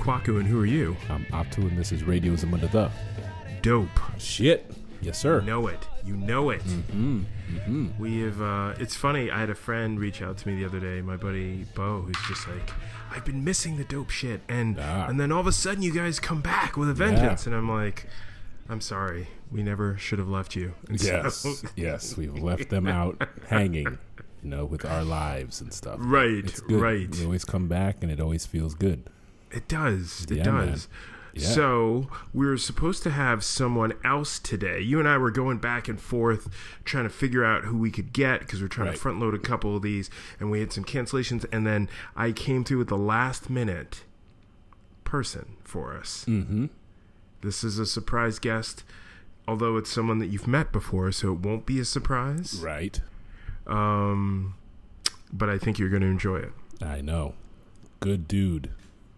Kwaku, and who are you? I'm Otto, and this is Radio Zamunda the Dope. Shit. Yes, sir. You know it. You know it. Mm-hmm. Mm-hmm. We have. Uh, it's funny. I had a friend reach out to me the other day, my buddy Bo, who's just like, "I've been missing the dope shit," and Ah. and then all of a sudden you guys come back with a vengeance, and I'm like, "I'm sorry. We never should have left you." And so- Yes. yes. We've left them out hanging, you know, with our lives and stuff. Right, right. We always come back, and it always feels good. It does. It Yeah, does. Yeah. So we were supposed to have someone else today. You and I were going back and forth trying to figure out who we could get because we're trying Right. to front load a couple of these, and we had some cancellations. And then I came through with the last minute person for us. Mm-hmm. This is a surprise guest, although it's someone that you've met before, so it won't be a surprise. Right. Um, but I think you're going to enjoy it. I know. Good dude.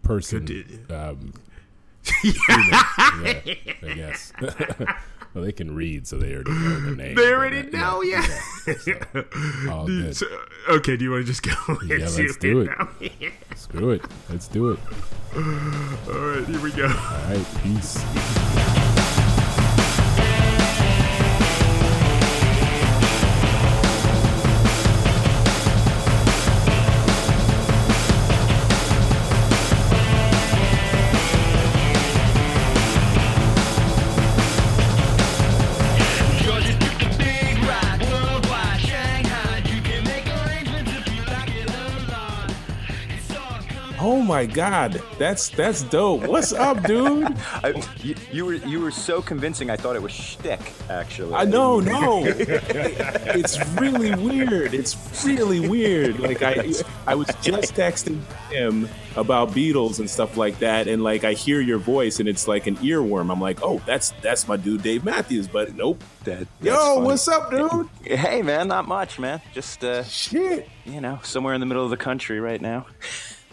Person. Dude. Um, yeah, I guess. well, they can read, so they already know the name. They already but, know, yeah. so, all good. So, okay, do you want to just go Yeah, let's do it. now? Screw it. Let's do it. All right, here we go. All right. Peace. My god, that's that's dope. What's up, dude? I, you, you were you were so convincing. I thought it was shtick. Actually, I know, no. It's really weird. It's really weird. Like I I was just texting him about Beatles and stuff like that, and like I hear your voice and it's like an earworm. I'm like, oh, that's that's my dude Dave Matthews, but nope. That, Yo, funny. what's up, dude? Hey, man, not much, man. Just uh, Shit. you know, somewhere in the middle of the country right now.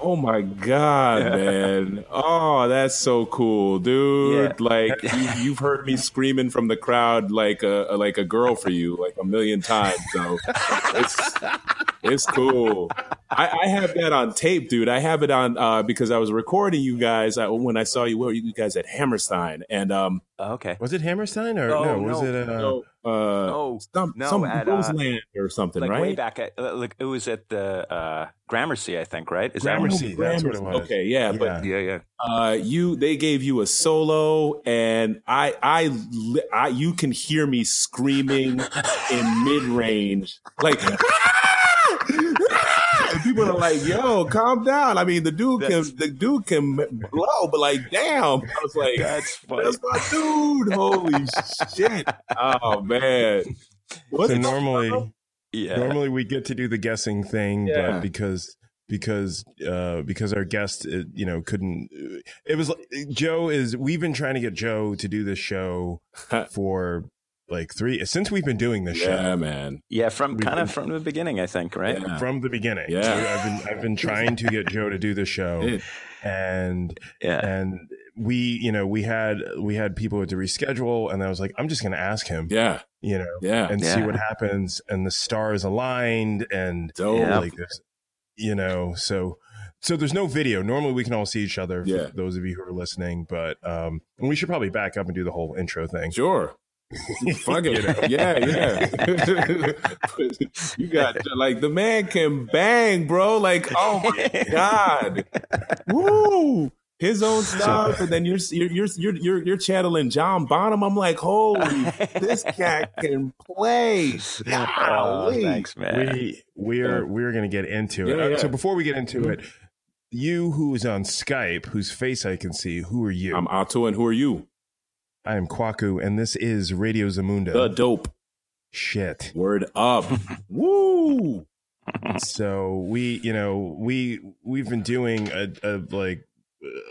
Oh my god, man! Oh, that's so cool, dude. Yeah. Like you, you've heard me screaming from the crowd like a like a girl for you like a million times. So it's it's cool. I, I have that on tape, dude. I have it on uh, because I was recording you guys uh, when I saw you. Where you guys at Hammerstein and um Oh, okay. Was it Hammerstein or Oh, no? Was no. it uh, no, uh Oh, some no, some at, uh, Roseland or something, Like right? way back at uh, like it was at the uh, Gramercy, I think, right? Is Gramercy. that that's what it was. Okay, yeah, but Yeah. Yeah, yeah. uh you they gave you a solo and i i, li- I you can hear me screaming in mid-range like and people are like yo calm down i mean the dude That's- can the dude can blow but like damn i was like That's funny. that's my dude holy shit oh man What's So it- normally, Yeah. normally we get to do the guessing thing, Yeah. but because because uh because our guest uh, you know couldn't it was joe is we've been trying to get joe to do this show for like three since we've been doing this show. yeah man Yeah, from We've kind of from the beginning, I think, right? Yeah. from the beginning Yeah. So i've been i've been trying to get joe to do the show It- and Yeah. and we you know we had we had people to reschedule and i was like i'm just gonna ask him yeah you know yeah and see what happens and the stars aligned and Dope. Yeah. like this you know so so there's no video normally we can all see each other for Yeah. those of you who are listening but um and we should probably back up and do the whole intro thing Sure. Fuck it. Yeah, yeah. you got like the man can bang, bro. Like, oh my god, woo! His own stuff, and then you're you're you're you're you're, you're channeling John Bonham. I'm like, holy, this cat can play. Oh, Golly. thanks, man. we we're we're gonna get into it Yeah, Uh, yeah. so before we get into it you who is on skype whose face i can see who are you I'm Otto, and who are you? I am kwaku and this is radio zamunda The dope. shit Word up. Woo! so we you know we we've been doing a, a like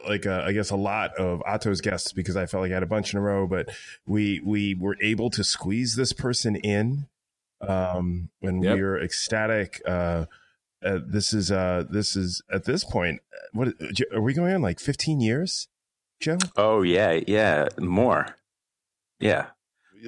like a, I guess a lot of Otto's guests because I felt like I had a bunch in a row, but we we were able to squeeze this person in, um, and Yep. we are ecstatic. Uh, uh, this is uh this is at this point uh, what are we going on like 15 years, Joe? Oh yeah, yeah, more. Yeah.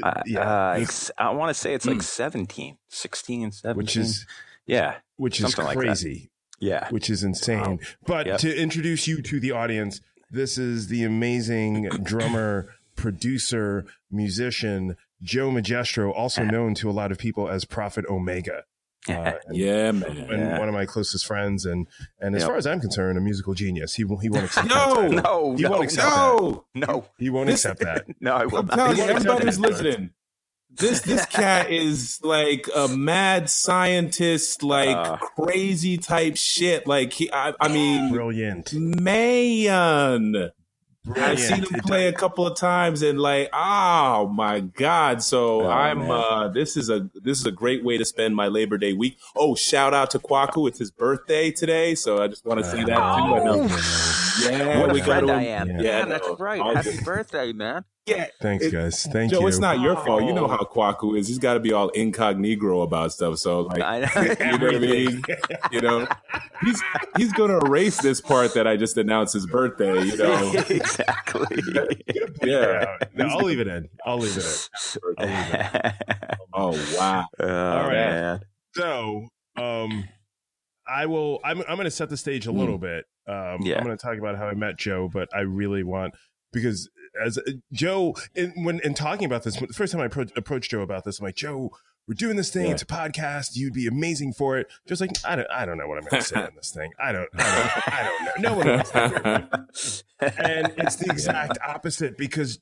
Uh, yeah, uh, I want to say it's like Hmm. 17, 16, 17. which is yeah. which is something like crazy. Yeah. which is insane. But Yep. to introduce you to the audience, this is the amazing drummer, producer, musician, Joe Magistro, also known to a lot of people as Prophet Omega. Uh, Yeah, man. and Yeah. one of my closest friends, and and as Yep. far as I'm concerned, a musical genius. He won't- he won't accept No! that. No, He no, won't accept No, no, He won't accept that. no, I will I'm not. telling you, won't everybody's listening. This this cat is like a mad scientist, like Uh. crazy type shit. Like he, I, I mean, Brilliant. man. I've seen him play a couple of times and like, oh my god! So Oh, I'm. man. uh This is a this is a great way to spend my Labor Day week. Oh, shout out to Kwaku! It's his birthday today, so I just want to say that too. I know. Yeah, What we a got friend to. I am. Yeah. Yeah, Yeah, that's no, right. all Happy good. birthday, man. Yeah, Thanks, It- guys. Thank Joe, you. it's not your fault. You know Oh. how Kwaku is. He's got to be all incognito about stuff. So, like, I you know what I mean? You know, he's he's gonna erase this part that I just announced his birthday. You know, exactly. yeah. No, I'll leave it in. I'll leave it in. Oh wow. oh, right. man. So, um, I will. I'm. I'm going to set the stage a little bit. Um, Yeah. I'm going to talk about how I met Joe, but I really want because as Joe, in, when in talking about this, the first time I appro- approached Joe about this, I'm like, Joe, we're doing this thing. Yeah. It's a podcast. You'd be amazing for it. Just like I don't. I don't know what I'm going to say on this thing. I don't. I don't, I don't know. No one and it's the exact opposite because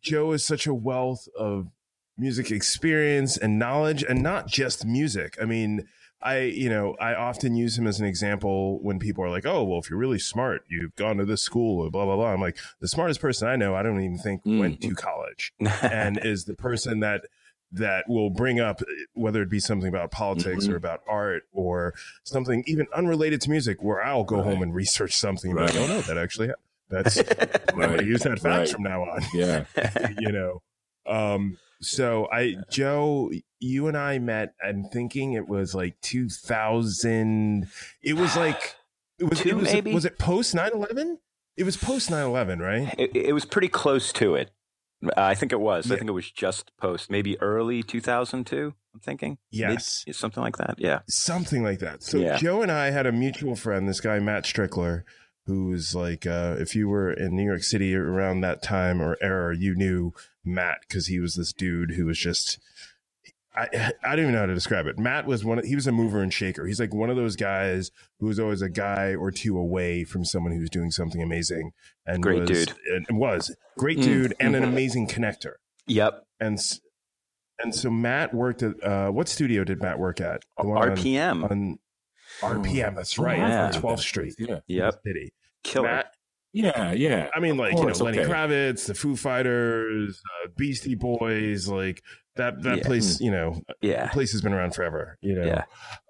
Joe is such a wealth of music experience and knowledge and not just music. I mean, I, you know, I often use him as an example when people are like, oh, well, if you're really smart, you've gone to this school or blah, blah, blah. I'm like, the smartest person I know, I don't even think Mm. went to college and is the person that, that will bring up whether it be something about politics Mhm. or about art or something even unrelated to music where I'll go Right. home and research something and be like, Right. oh no, that actually, that's, I'm going to use that fact Right. from now on Yeah. you know um so i joe you and i met i'm thinking it was like 2000 it was like it was Two, it was, maybe? was it post 9-11 it was post 9-11 right It, it was pretty close to it. Uh, I think it was. I think it was just post, maybe early 2002. I'm thinking. yes Mid- something like that. Yeah. something like that so Yeah. joe and i had a mutual friend this guy matt strickler who's like uh if you were in new york city around that time or era you knew matt because he was this dude who was just I, I don't even know how to describe it. Matt was one. Of, he was a mover and shaker. He's like one of those guys who was always a guy or two away from someone who's doing something amazing. And Great was, dude. And was great Mm, dude and an mhm. amazing connector. Yep. And and so Matt worked at uh, what studio did Matt work at? The one on- RPM. on, RPM. That's right. Yeah. on 12th Street. Yeah. Yep. City. Killer. Matt, Yeah. Yeah. I mean, like course, you know, Lenny okay. Kravitz, the Foo Fighters, uh, Beastie Boys, like that. That Yeah. place, you know, yeah. place has been around forever. You know. Yeah.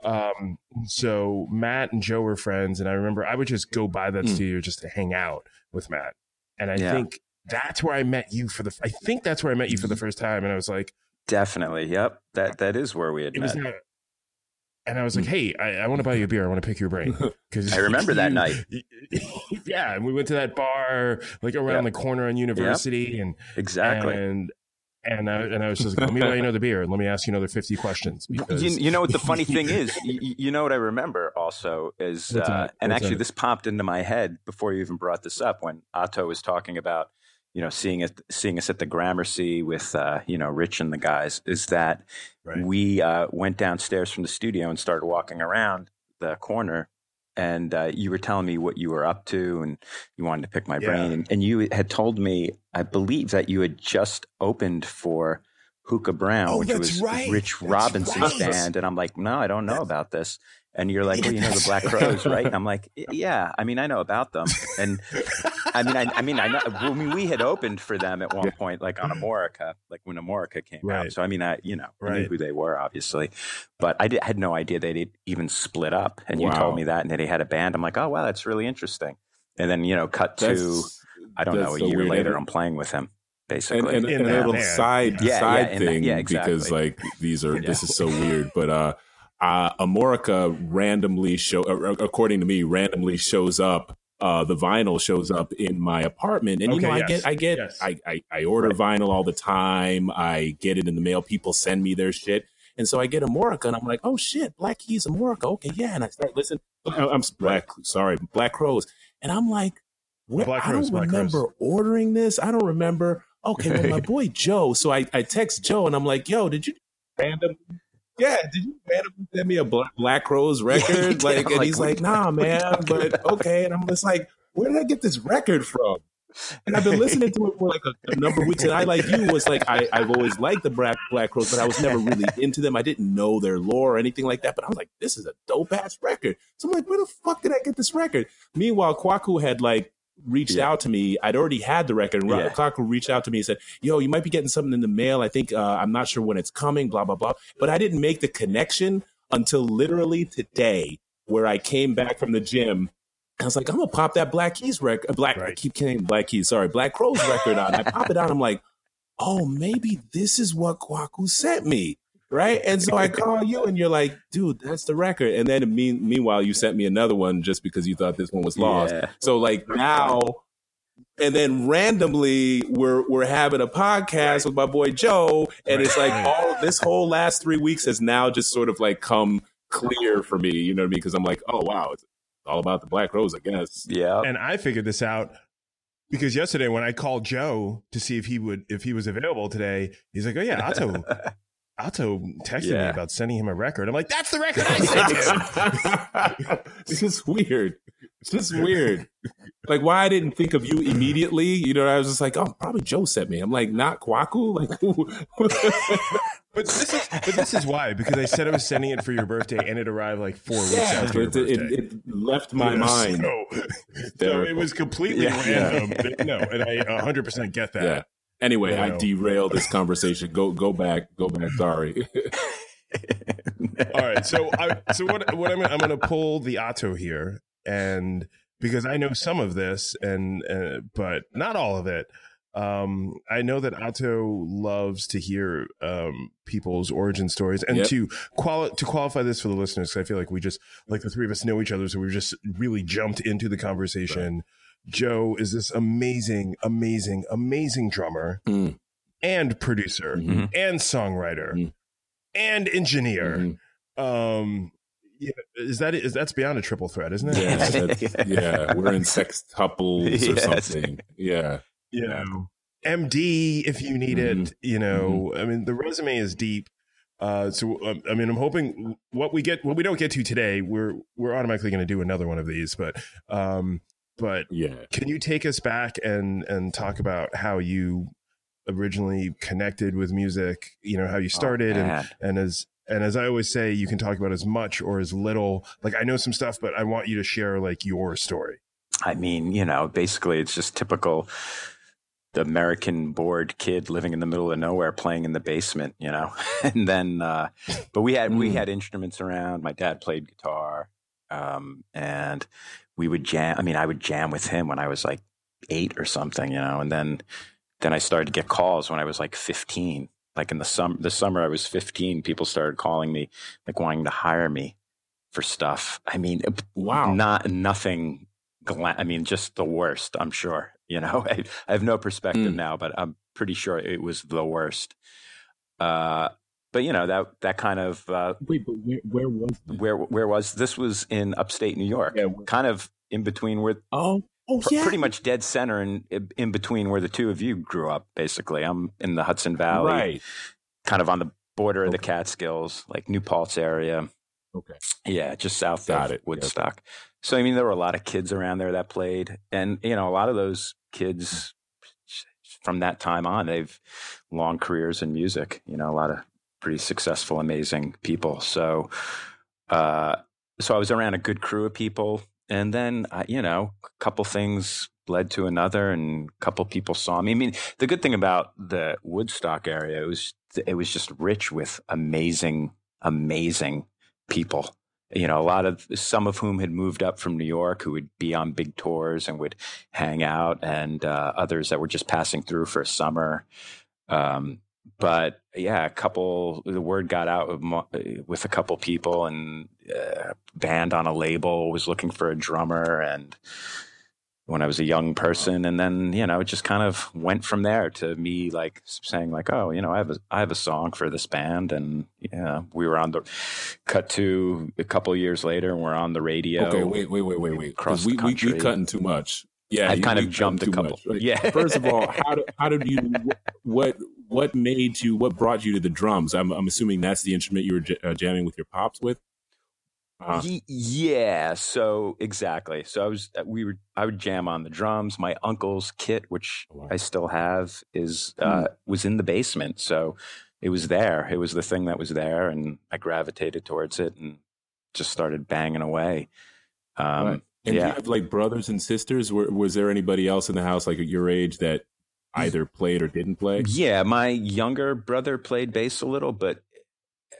Um. So Matt and Joe were friends, and I remember I would just go by that Mm. studio just to hang out with Matt, and I Yeah. think that's where I met you for the. I think that's where I met you for the first time, and I was like, Definitely. Yep. That that is where we had met. not. And I was like, "Hey, I, I want to buy you a beer. I want to pick your brain." Because I remember that night. Yeah, and we went to that bar like around Yeah. the corner on University, and Exactly. and and I, and I was just like, "Let me buy you another beer. and Let me ask you another fifty questions." Because You, you know what the funny thing is? You, you know what I remember also is, uh, and actually that? this popped into my head before you even brought this up when Otto was talking about, you know, seeing it, seeing us at the Gramercy with, uh, you know, Rich and the guys. Is that Right. we uh, went downstairs from the studio and started walking around the corner. And uh, you were telling me what you were up to, and you wanted to pick my Yeah. brain. And, you had told me, I believe, that you had just opened for Hookah Brown, Oh, which was right. Rich That's Robinson's right. band. And I'm like, no, I don't know That's- about this. And you're like, well, you know the Black Crowes, right? And I'm like, yeah, I mean, I know about them. And I mean, I, I mean, I know. I mean, we had opened for them at one point, like on Amorica, like when Amorica came Right. out. So I mean, I you know, I knew who they were, obviously, but I did, had no idea they'd even split up. And you told me that, and that he had a band. I'm like, oh wow, that's really interesting. And then you know, cut to That's, I don't know, a so year weird. later, I'm playing with him, basically. and, In and a little band. side Yeah, yeah, side in that- thing yeah, because like these are Yeah. this is so weird but uh uh amorica randomly show uh, according to me randomly shows up uh the vinyl shows up in my apartment and you Okay, know i yes. get i get Yes. I, I i order vinyl all the time i get it in the mail people send me their shit And so I get Amorica, and I'm like, oh shit, Black Keys, Amorica. Okay, yeah. And I start listening. I'm Black, sorry, Black Crowes, and I'm like, what? Black I don't Crows. remember ordering this. I don't remember. Okay, well, my boy Joe. So I, I text Joe, and I'm like, yo, did you random? Yeah, did you randomly send me a Black, Black Crowes record? did. like, and like, he's like, nah, man, but okay. And I'm just like, where did I get this record from? And I've been listening to it for like a, a number of weeks. And I, like you, was like, I, I've always liked the Black, Black Crowes, but I was never really into them. I didn't know their lore or anything like that. But I was like, this is a dope ass record. So I'm like, where the fuck did I get this record? Meanwhile, Kwaku had like reached Yeah. out to me. I'd already had the record. And Yeah. Kwaku reached out to me and said, yo, you might be getting something in the mail. I think, uh, I'm not sure when it's coming, blah, blah, blah. But I didn't make the connection until literally today where I came back from the gym. I was like, I'm gonna pop that Black Keys record. Black, I keep saying Black Keys. Sorry, Black Crowes record on. I pop it on. I'm like, oh, maybe this is what Kwaku sent me, right? And so I call you, and you're like, dude, that's the record. And then mean, meanwhile, you sent me another one just because you thought this one was lost. Yeah. So like now, and then randomly we're we're having a podcast with my boy Joe, and it's like all this whole last three weeks has now just sort of like come clear for me. You know what I mean? Because I'm like, oh wow, it's all about the Black Rose, I guess. Yeah. and I figured this out because yesterday when I called Joe to see if he would if he was available today, he's like, "Oh yeah, Otto." Otto texted me about sending him a record. I'm like, "That's the record I sent him." this is weird. It's just weird. Like why I didn't think of you immediately. You know, I was just like, oh, probably Joe sent me. I'm like, not Kwaku. Like. But this is but this is why because I said I was sending it for your birthday and it arrived like four weeks yeah, after your it, it, birthday. it left my Yeah, mind. So, so it was completely Yeah. random. No, and I 100 percent get that. Anyway, You I derailed this conversation. Go go back. Go back. Sorry. All right. So I so what what I'm I'm going to pull the Otto here and because I know some of this and uh, but not all of it. Um, I know that Otto loves to hear um, people's origin stories, and Yep. to quali- to qualify this for the listeners, I feel like we just like the three of us know each other, so we've just really jumped into the conversation. Joe is this amazing, amazing, amazing drummer Mm. and producer Mhm. and songwriter Mhm. and engineer. Mhm. Um, yeah, is that is that's beyond a triple threat, isn't it? Yeah, that's, yeah, we're in sextuples or Yes. something. Yeah, you know, MD if you need it. Mhm. You know, I mean, the resume is deep. Uh, so um, I mean, I'm hoping what we get, what we don't get to today, we're we're automatically going to do another one of these. But um, but yeah. can you take us back and and talk about how you originally connected with music? You know, how you started and and as and as I always say, you can talk about as much or as little. Like I know some stuff, but I want you to share like your story. I mean, you know, basically it's just typical the American bored kid living in the middle of nowhere playing in the basement, you know. and then uh but we had we Mm. had instruments around. My dad played guitar. Um and we would jam I mean, I would jam with him when I was like 8 or something, you know. And then then I started to get calls when I was like 15. Like in the summer the summer I was 15, people started calling me like wanting to hire me for stuff. I mean, Wow. not nothing. Gla- I mean, just the worst. I'm sure. You know, I, I have no perspective Mm. now, but I'm pretty sure it was the worst. Uh, but you know that that kind of uh, Wait, but where, where was? this? where where was this was in upstate New York, Yeah, kind of in between where Oh, oh pr- yeah. pretty much dead center and in between where the two of you grew up. Basically, I'm in the Hudson Valley, Right. kind of on the border of the Catskills, like New Paltz area. Okay. Yeah, just south Got of it. Yep. Woodstock. So I mean, there were a lot of kids around there that played, and you know, a lot of those kids from that time on, they've long careers in music. You know, a lot of pretty successful, amazing people. So, uh, so I was around a good crew of people, and then I, you know, a couple things led to another, and a couple people saw me. I mean, the good thing about the Woodstock area it was it was just rich with amazing, amazing people you know, a lot of some of whom had moved up from New York, who would be on big tours and would hang out, and uh, others that were just passing through for a summer. Um, but yeah, a couple. The word got out with, with a couple people, and uh, band on a label was looking for a drummer, and when I was a young person, and then you know it just kind of went from there to me like saying like, oh, you know, I have a I have a song for this band, and yeah, we were on the cut to a couple of years later, and we're on the radio. Okay, wait, wait, wait, wait, wait. Across we, the we we country. cutting too much. Yeah, I kind of jumped a couple. much. Yeah. First of all, how do, how did you what what made you what brought you to the drums? I'm I'm assuming that's the instrument you were j- uh, jamming with your pops with. Uh, yeah so exactly so i was uh, we were i would jam on the drums my uncle's kit which Wow. i still have is uh was in the basement so it was there it was the thing that was there and i gravitated towards it and just started banging away um Right. and do you have like brothers and sisters? Were, was there anybody else in the house like at your age that either played or didn't play? Yeah, my younger brother played bass a little, but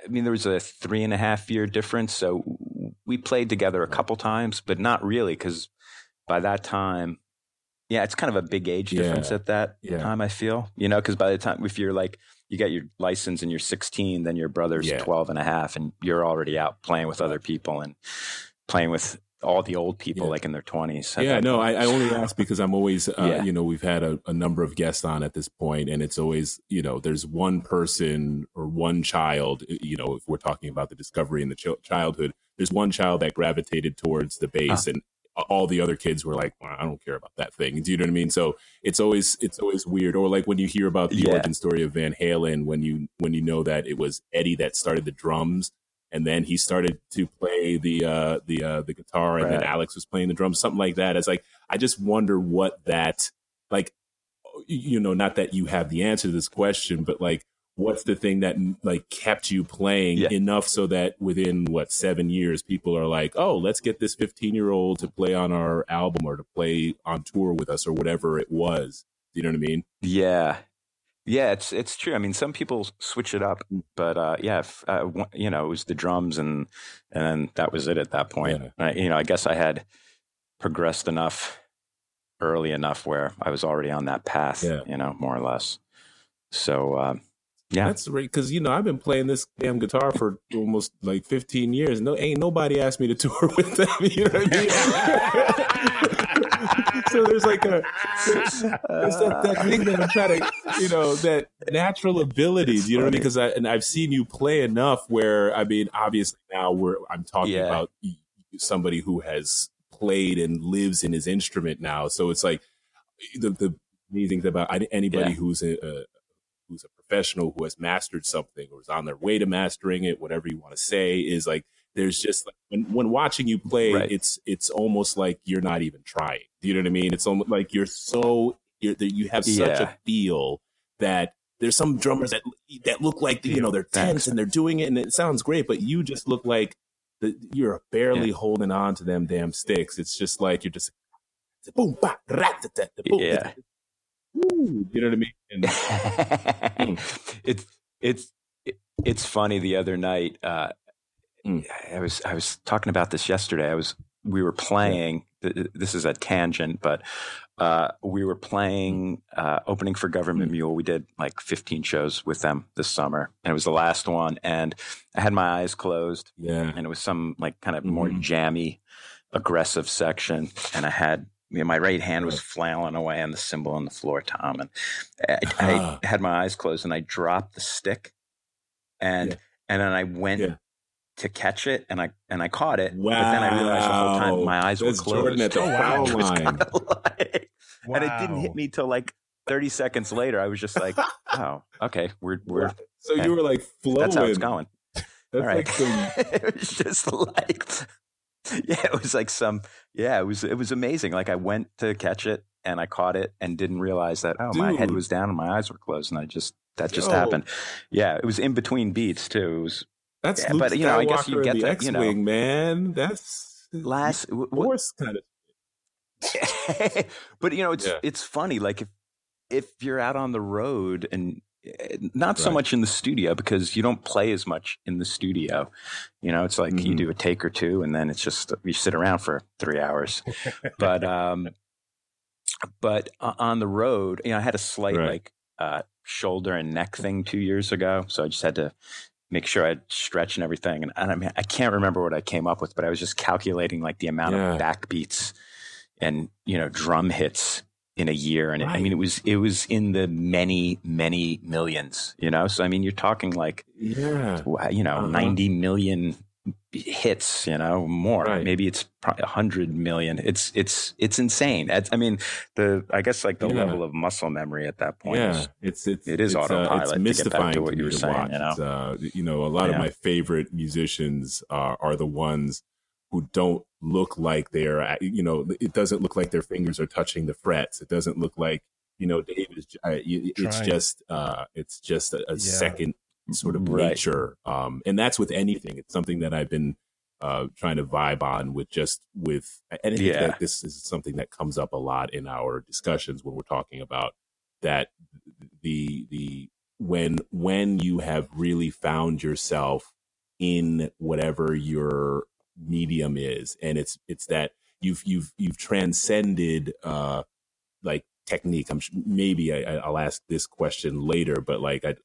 I mean, there was a three and a half year difference. So we played together a couple times, but not really because by that time, yeah, it's kind of a big age difference Yeah. at that Yeah. time, I feel, you know, because by the time, if you're like, you get your license and you're 16, then your brother's Yeah. 12 and a half, and you're already out playing with other people and playing with all the old people Yeah. like in their 20s. Yeah, no, I. I only ask because I'm always, uh, Yeah. you know, we've had a, a number of guests on at this point, and it's always, you know, there's one person or one child, you know, if we're talking about the discovery in the ch- childhood, there's one child that gravitated towards the bass, and all the other kids were like, well, I don't care about that thing. Do you know what I mean? So it's always it's always weird. Or like when you hear about the Yeah. origin story of Van Halen, when you when you know that it was Eddie that started the drums. And then he started to play the uh, the uh, the guitar, and then Alex was playing the drums, something like that. It's like I just wonder what that like you know not that you have the answer to this question but like what's the thing that like kept you playing Yeah. enough so that within what seven years people are like oh let's get this 15 year old to play on our album or to play on tour with us or whatever it was you know what i mean Yeah, yeah, it's it's true. I mean, some people switch it up, but uh, yeah, if, uh, you know, it was the drums, and and then that was it at that point. Yeah. I, you know, I guess I had progressed enough early enough where I was already on that path. Yeah. You know, more or less. So um, yeah, that's right because you know i've been playing this damn guitar for almost like 15 years no ain't nobody asked me to tour with them you know what i mean so there's like a there's that, uh. that thing that I'm trying to, you know, that natural abilities, you know what I mean? Because I and I've seen you play enough where I mean, obviously now we're I'm talking Yeah. about somebody who has played and lives in his instrument now. So it's like the the amazing thing about anybody Yeah. who's a, a who's a professional who has mastered something or is on their way to mastering it, whatever you want to say, is like there's just like when, when watching you play, Right. it's it's almost like you're not even trying. Do you know what I mean? It's almost like you're so you're, you have such Yeah. a feel that there's some drummers that that look like you know they're tense and they're doing it and it sounds great, but you just look like the, you're barely Yeah. holding on to them damn sticks. It's just like you're just boom, ba, rat-tat-tat, boom, Yeah. Ooh, you know what I mean? And, it's it's it's funny. The other night, uh, Mm. I was I was talking about this yesterday. I was we were playing. This is a tangent, but uh, we were playing uh, opening for Government Mule. We did like 15 shows with them this summer, and it was the last one. And I had my eyes closed, yeah. and it was some like kind of more Mhm. jammy, aggressive section. And I had you know, my right hand was flailing away on the cymbal on the floor, Tom, and I. I had my eyes closed and I dropped the stick, and Yeah. and then I went Yeah. To catch it, and I and I caught it, but then I realized the whole time my eyes That's were closed. Jordan at the foul It was line. kinda like- and it didn't hit me till like 30 seconds later. I was just like, oh, okay, we're we're So you eh, were like flowing. that's how it's going. That's All right. like some it was just like yeah, it was like some yeah, it was it was amazing. Like I went to catch it and I caught it and didn't realize that oh my head was down and my eyes were closed and I just that just Yo. happened. Yeah, it was in between beats too. It was that's Yeah, Luke but, you know, I guess you get the that, you know. X-wing, man. That's last w- w- force kind of. but you know it's Yeah. it's funny like if if you're out on the road and eh, not so Right. much in the studio because you don't play as much in the studio you know it's like you Mhm. do a take or two and then it's just you sit around for three hours but um but on the road you know i had a slight Right. like uh shoulder and neck thing two years ago so i just had to make sure i'd stretch and everything and, and i mean i can't remember what i came up with but i was just calculating like the amount Yeah. of backbeats and you know drum hits in a year and it, i mean it was it was in the many many millions you know so i mean you're talking like Yeah. you know Uh-huh. 90 million hits you know more Right. maybe it's probably 100 million it's it's it's insane That's- i mean the i guess like the Yeah. level of muscle memory at that point yeah, is it's it's it is it's, autopilot it's to get back mystifying to what you were saying, watch. you know? It's, uh, you know, a lot of my favorite musicians are are the ones who don't look like they're, you know, it doesn't look like their fingers are touching the frets. It doesn't look like, you know, David is. Uh, it's just, uh, it's just a, a Yeah. second sort of Right. nature, um, and that's with anything. It's something that I've been uh, trying to vibe on with just with, and I think Yeah. that this is something that comes up a lot in our discussions when we're talking about that the the when when you have really found yourself in whatever your medium is and it's it's that you've you've you've transcended uh like technique i'm sh- maybe I, I- i'll ask this question later but like to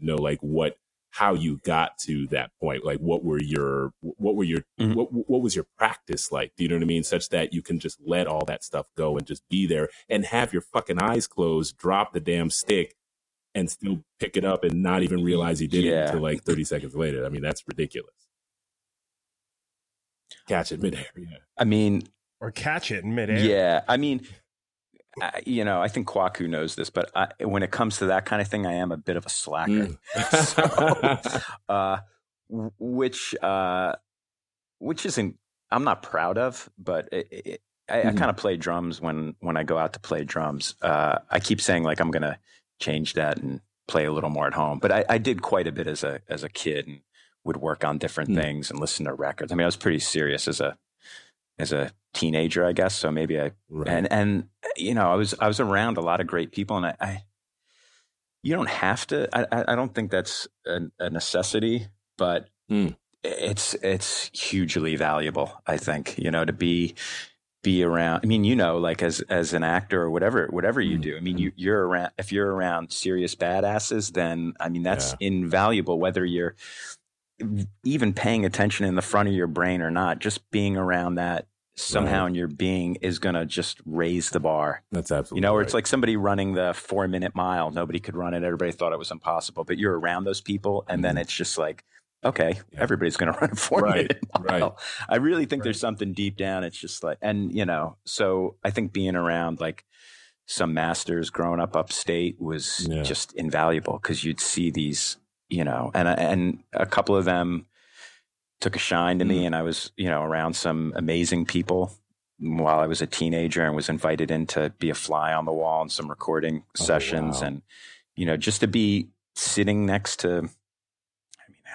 know like what how you got to that point like what were your what were your Mhm. what what was your practice like? Do you know what i mean? Such that you can just let all that stuff go and just be there and have your fucking eyes closed drop the damn stick and still pick it up and not even realize he did it until like 30 seconds later. I mean that's ridiculous. Catch it midair yeah. I mean or catch it in midair. Yeah, I mean, I, you know, I think Kwaku knows this, but I, when it comes to that kind of thing, I am a bit of a slacker. Mm. uh, which uh, which isn't I'm not proud of, but it, it, I, I Mhm. kind of play drums when when I go out to play drums. Uh, I keep saying like I'm gonna change that and play a little more at home, but I, I did quite a bit as a as a kid and would work on different Mm. things and listen to records. I mean, I was pretty serious as a as a teenager, I guess. So maybe I right. and and you know, I was I was around a lot of great people, and I, I you don't have to. I I- don't think that's a, a necessity, but Hmm. it's it's hugely valuable. I think you know to be be around. I mean, you know, like as as an actor or whatever whatever you Hmm. do. I mean, you you're around if you're around serious badasses, then I mean that's invaluable. Whether you're even paying attention in the front of your brain or not, just being around that somehow Right. in your being is going to just raise the bar. that's absolutely You know, or right. it's like somebody running the four minute mile. Nobody could run it. Everybody thought it was impossible, but you're around those people. And then Mhm. it's just like, okay, Yeah. everybody's going to run a four Right, minute right. mile. I really think there's something deep down. It's just like, and you know, so I think being around like some masters growing up upstate was Yeah. just invaluable because you'd see these, you know, and and a couple of them took a shine to me, Mm. and I was, you know, around some amazing people while I was a teenager and was invited in to be a fly on the wall in some recording Oh, sessions, wow. and you know, just to be sitting next to.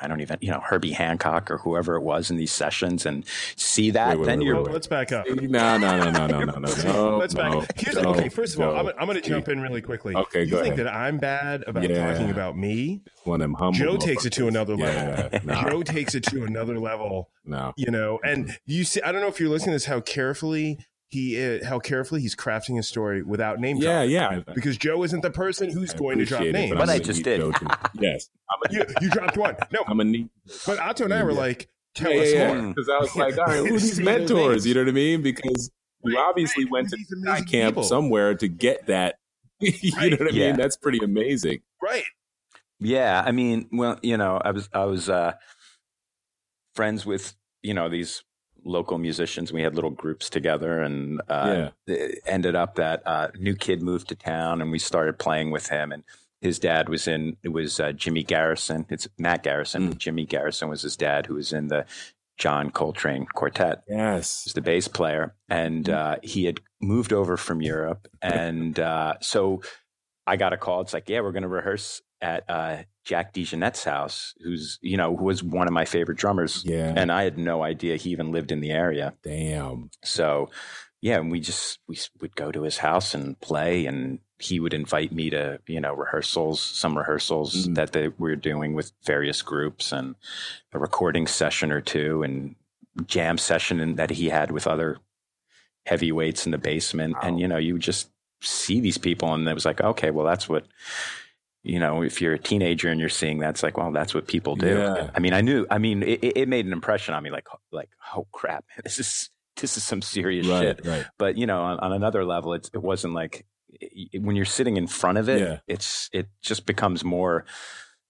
I don't even, you know, Herbie Hancock or whoever it was in these sessions and see that, wait, wait, then wait, you're. Let's back up. No, no, no, no, no, no, no. Let's back up. Here's, no, okay, first of no. all, I'm, I'm going to jump in really quickly. Okay, you go think ahead. that I'm bad about yeah. talking about me? One of them humble. Joe takes it to another level. Yeah, nah. Joe takes it to another level. No. You know, and you see, I don't know if you're listening to this, how carefully he, is, how carefully he's crafting his story without name yeah dropping. yeah I- Because Joe isn't the person who's I going to drop appreciate it, names. But I'm I just did. To- yes I'm a, you, you dropped one. No, I'm a neat but Otto and I were Yeah. like, tell yeah, us yeah, more. Because I was like, all right, who these mentors? You know what I mean? Because you obviously right. went to These camp people. somewhere to get that. you know what I Yeah. mean? That's pretty amazing. Right. Yeah, I mean, well, you know, I was I was uh, friends with you know these local musicians. We had little groups together, and uh, it ended up that uh, new kid moved to town, and we started playing with him. And his dad was in it was uh, Jimmy Garrison. It's Matt Garrison. Mm. Jimmy Garrison was his dad, who was in the John Coltrane Quartet. Yes. was the bass player, and uh, he had moved over from Europe, and uh, so I got a call. It's like, yeah, we're going to rehearse at uh, Jack DeJohnette's house, who's you know who was one of my favorite drummers, Yeah. and I had no idea he even lived in the area. Damn. So yeah, and we just we would go to his house and play, and he would invite me to you know rehearsals, some rehearsals Mhm. that they were doing with various groups, and a recording session or two, and jam session that he had with other heavyweights in the basement, Wow. and you know you would just see these people, and it was like, okay, well that's what. You know, if you're a teenager and you're seeing that, it's like, well, that's what people do. Yeah. I mean, I knew. I mean, it, it- it made an impression on me. Like, like, oh crap, this is this is some serious right, shit. right. But you know, on, on another level, it's, it wasn't like it, when you're sitting in front of it, Yeah. it's it just becomes more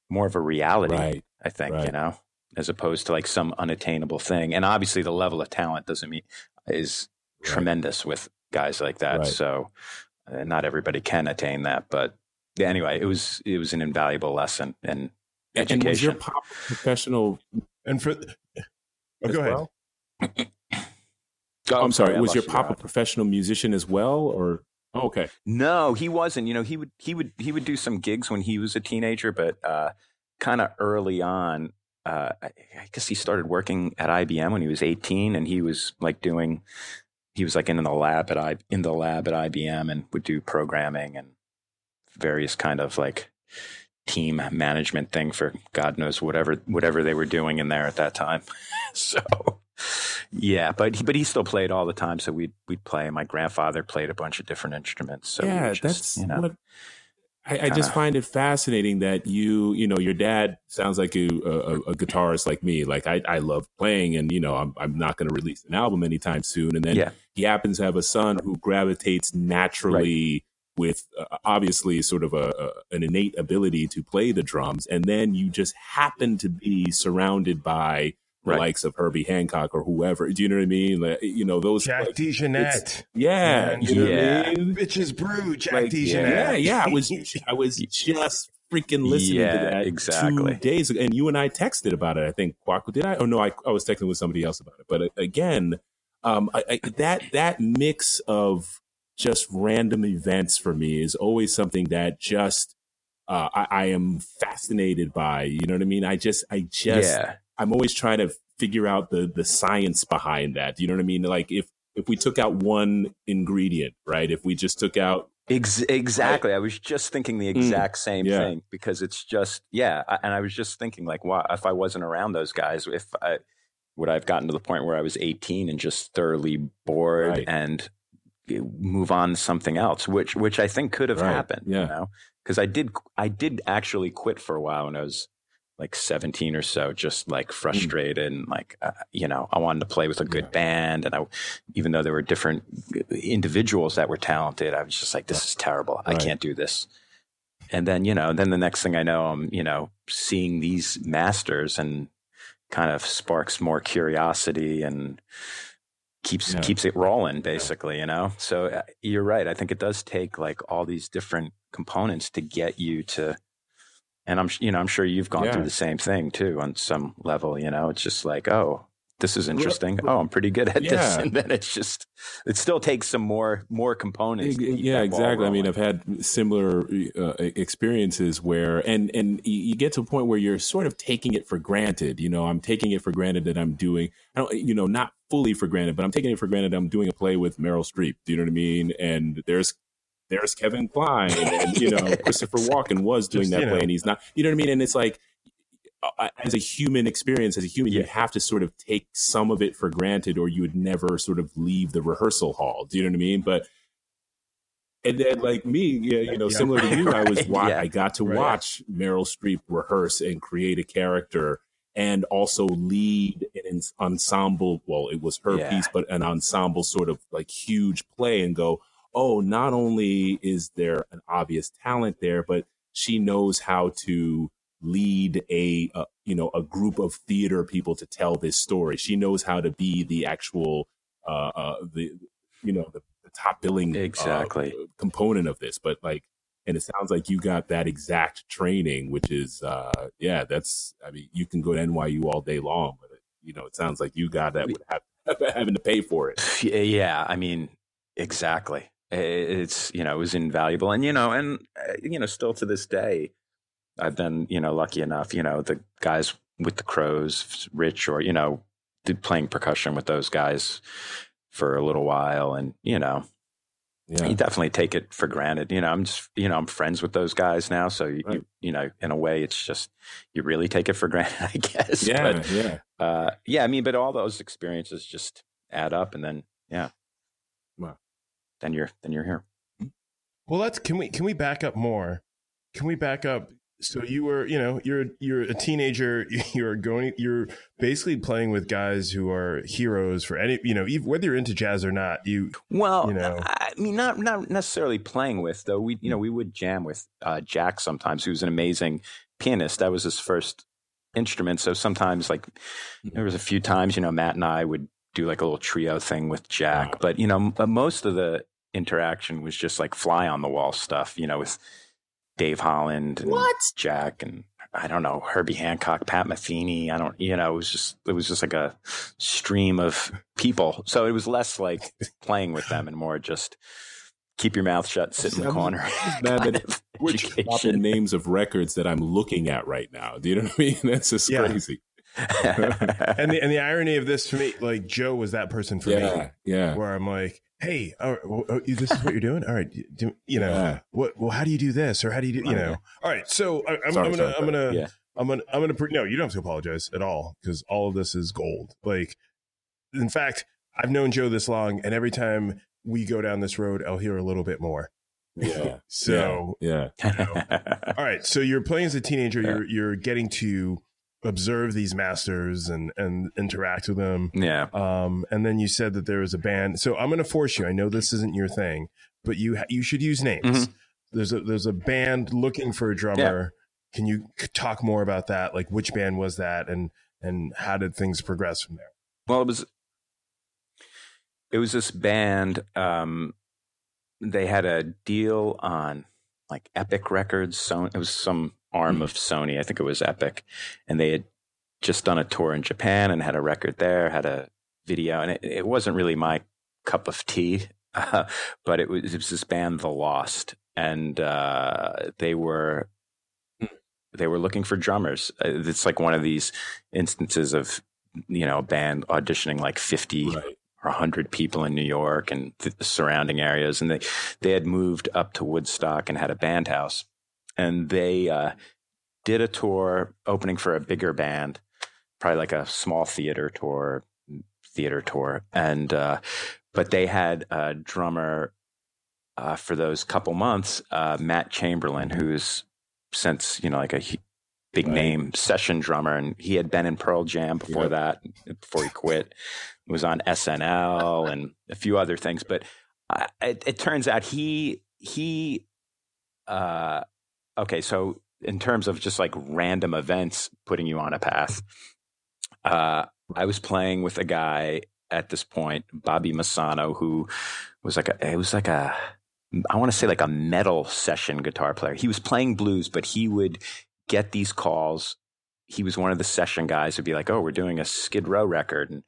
more of a reality. Right. I think you know, as opposed to like some unattainable thing. And obviously, the level of talent doesn't mean is tremendous with guys like that. So uh, not everybody can attain that, but yeah, anyway, it was it was an invaluable lesson and And, and was your pop professional? And for oh, go ahead. well? Oh, I'm sorry. I Was lost your you, pop a professional musician as well, or? Oh, okay. No, he wasn't. You know, he would he would he would do some gigs when he was a teenager, but uh, kind of early on. Uh, I, I guess he started working at IBM when he was 18, and he was like doing. He was like in the lab at I in the lab at IBM and would do programming and various kind of like team management thing for God knows whatever whatever they were doing in there at that time. so yeah, but he, but he still played all the time. So we'd we'd play. My grandfather played a bunch of different instruments. So yeah, just, that's you know what. I, I just find it fascinating that you, you know, your dad sounds like a, a, a guitarist like me. Like I, I love playing, and you know, I'm, I'm not going to release an album anytime soon. And then Yeah. he happens to have a son who gravitates naturally with uh, obviously sort of a, a an innate ability to play the drums, and then you just happen to be surrounded by the Right. likes of Herbie Hancock or whoever. Do you know what I mean? Like, you know those. Jack like, DeJohnette. yeah, you know Yeah. what I mean? Bitches brew, Jack Like, DeJohnette. yeah, yeah. I was I was just freaking listening Yeah, to that exactly. two days ago, and you and I texted about it. I think Kwaku did I? Oh no, I, I was texting with somebody else about it. But uh, again, um, I, I, that that mix of just random events for me is always something that just uh, I, I am fascinated by. You know what I mean? I just I just yeah. I'm always trying to figure out the the science behind that. You know what I mean? Like if if we took out one ingredient, right? If we just took out Ex- exactly. I was just thinking the exact same Mm. Yeah. thing because it's just yeah, I, and I was just thinking like, wow, if I wasn't around those guys, if I would I have gotten to the point where I was 18 and just thoroughly bored Right. and move on to something else, which which I think could have Right. happened. Yeah. You know, because I did I did actually quit for a while when I was like 17 or so, just like frustrated and like uh, you know I wanted to play with a good Yeah. band, and I even though there were different individuals that were talented, I was just like, this is terrible. I can't do this. And then you know, then the next thing I know, I'm you know seeing these masters and kind of sparks more curiosity and keeps Yeah. keeps it rolling basically you know? So uh, you're right. I think it does take like all these different components to get you to and i'm you know i'm sure you've gone Yeah. through the same thing too on some level you know? It's just like oh this is interesting. oh i'm pretty good at this. And then it's just it still takes some more more components yeah exactly. I mean i've had similar uh, experiences where and and you you get to a point where you're sort of taking it for granted you know? I'm taking it for granted that i'm doing i don't you know not fully for granted but i'm taking it for granted i'm doing a play with meryl streep do you know what i mean and there's there's kevin kline and you know christopher walken was doing Just, that play know. and he's not you know what i mean and it's like uh, as a human experience, as a human, you have to sort of take some of it for granted, or you would never sort of leave the rehearsal hall. Do you know what I mean? But and then, like me, yeah, you know, Yeah. similar to you, I was wa- yeah. I got to Right. watch Meryl Streep rehearse and create a character, and also lead an ensemble. Well, it was her Yeah. piece, but an ensemble sort of like huge play, and go, oh, not only is there an obvious talent there, but she knows how to lead a, uh you know a group of theater people to tell this story. She knows how to be the actual uh, uh the you know the, the top billing uh, Exactly. component of this. But like, and it sounds like you got that exact training, which is uh yeah, that's I mean you can go to NYU all day long, but you know it sounds like you got that without having to pay for it. Yeah, I mean, exactly. It's you know it was invaluable, and you know, and uh, you know, still to this day, I've been you know lucky enough. You know, the guys with the Crows, Rich, or you know, did playing percussion with those guys for a little while, and you know, Yeah, you definitely take it for granted. You know, I'm just you know I'm friends with those guys now, so you Right. you, you know, in a way, it's just you really take it for granted, I guess. yeah, But, yeah. uh, yeah, I mean, but all those experiences just add up, and then yeah, Wow. then you're then you're here. Well, let's can we can we back up more? Can we back up so you were, you know, you're you're a teenager. You're going. You're basically playing with guys who are heroes for any. You know, even, whether you're into jazz or not. You Well, you know. I mean, not not necessarily playing with though. We you know we would jam with uh, Jack sometimes, who's an amazing pianist. That was his first instrument. So sometimes, like, there was a few times, you know, Matt and I would do like a little trio thing with Jack. But you know, m- most of the interaction was just like fly on the wall stuff. You know, with Dave Holland and Jack and I don't know Herbie Hancock, Pat Metheny. I don't, you know, it was just it was just like a stream of people. So it was less like playing with them and more just keep your mouth shut, sit in the corner. I'm mad kind that of We're dropping names of records that I'm looking at right now. Do you know what I mean? That's just Yeah. crazy. and the and the irony of this for me, like Joe was that person for me, Yeah, yeah. where I'm like, hey, well, oh, this is what you're doing. All right, do, you know, Yeah. what? Well, how do you do this, or how do you do? You know, all right. So I, I'm gonna, sorry, I'm gonna, Yeah. I'm gonna, I'm gonna. No, you don't have to apologize at all because all of this is gold. Like, in fact, I've known Joe this long, and every time we go down this road, I'll hear a little bit more. Yeah. So, yeah. all right. So you're playing as a teenager. You're you're getting to observe these masters and and interact with them. yeah. Um, and then you said that there was a band. So I'm going to force you. I know this isn't your thing, but you ha- you should use names. Mhm. There's a there's a band looking for a drummer. Can you talk more about that? Like which band was that, and and how did things progress from there? Well, it was it was this band. Um, they had a deal on like Epic Records. So it was some arm of Sony. I think it was Epic, and they had just done a tour in Japan and had a record there. Had a video, and it, it wasn't really my cup of tea. Uh, but it was, it was this band, The Lost, and uh, they were they were looking for drummers. Uh, It's like one of these instances of you know a band auditioning like fifty Right. or hundred people in New York and the surrounding areas, and they they had moved up to Woodstock and had a band house, and they uh, did a tour opening for a bigger band, probably like a small theater tour, theater tour, and uh, but they had a drummer uh, for those couple months, uh, Matt Chamberlain, who's since you know like a big Right. name session drummer, and he had been in Pearl Jam before Yep. that, before he quit. Was on SNL and a few other things, but uh, it, it turns out he he uh, okay. So in terms of just like random events putting you on a path, uh, I was playing with a guy at this point, Bobby Messano, who was like a it was like a I want to say like a metal session guitar player. He was playing blues, but he would get these calls. He was one of the session guys who'd be like, "Oh, we're doing a Skid Row record," and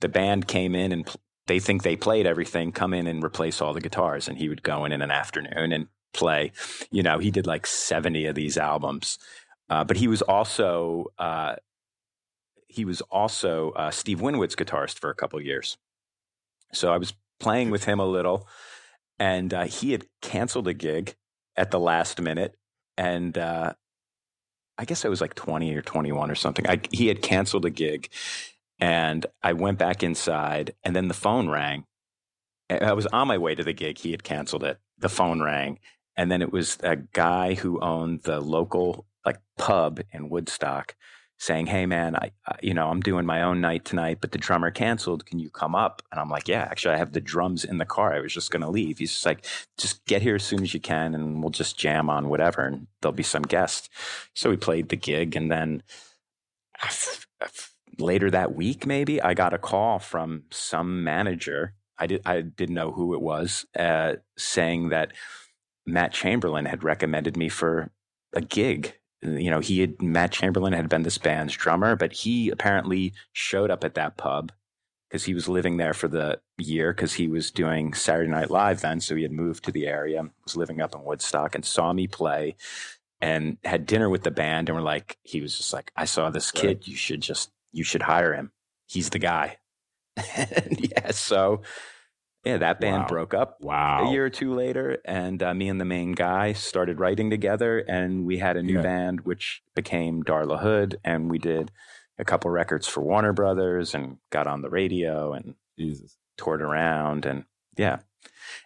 the band came in and pl- they think they played everything. Come in and replace all the guitars, and he would go in in an afternoon and play. You know, he did like seventy of these albums, uh, but he was also uh, he was also uh, Steve Winwood's guitarist for a couple years. So I was playing with him a little, and uh, he had canceled a gig at the last minute, and uh, I guess I was like twenty or twenty one or something. I, he had canceled a gig, and I went back inside, and then the phone rang. I was on my way to the gig. He had canceled it. The phone rang, and then it was a guy who owned the local like pub in Woodstock saying, "Hey man, I, I you know I'm doing my own night tonight, but the drummer canceled. Can you come up?" And I'm like, "Yeah, actually, I have the drums in the car. I was just going to leave." He's just like, "Just get here as soon as you can, and we'll just jam on whatever, and there'll be some guests." So we played the gig, and then later that week, maybe I got a call from some manager. I did I didn't know who it was, uh, saying that Matt Chamberlain had recommended me for a gig you know, he had Matt Chamberlain had been this band's drummer, but he apparently showed up at that pub because he was living there for the year because he was doing Saturday Night Live then. So he had moved to the area, was living up in Woodstock, and saw me play and had dinner with the band. And we're like, he was just like, I saw this kid. You should just, you should hire him. He's the guy. and yeah, so yeah, that band Wow. broke up Wow. a year or two later, and uh, me and the main guy started writing together, and we had a new Yeah. band which became Darla Hood, and we did a couple records for Warner Brothers, and got on the radio and Jesus. toured around, and yeah,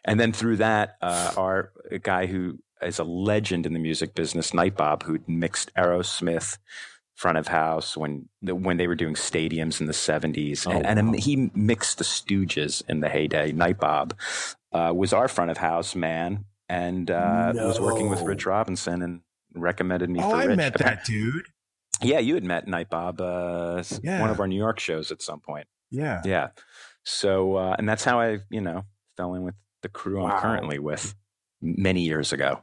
and then through that, uh, our guy who is a legend in the music business, Nite Bob, who mixed Aerosmith, front of house when when they were doing stadiums in the 70s Oh, and, and wow. he mixed the stooges in the heyday nite bob uh, was our front of house man and uh, was working with rich robinson and recommended me Oh, for I rich met that dude. yeah you had met nite bob uh, Yeah. one of our new york shows at some point Yeah. yeah so uh, and that's how i you know fell in with the crew i'm currently with many years ago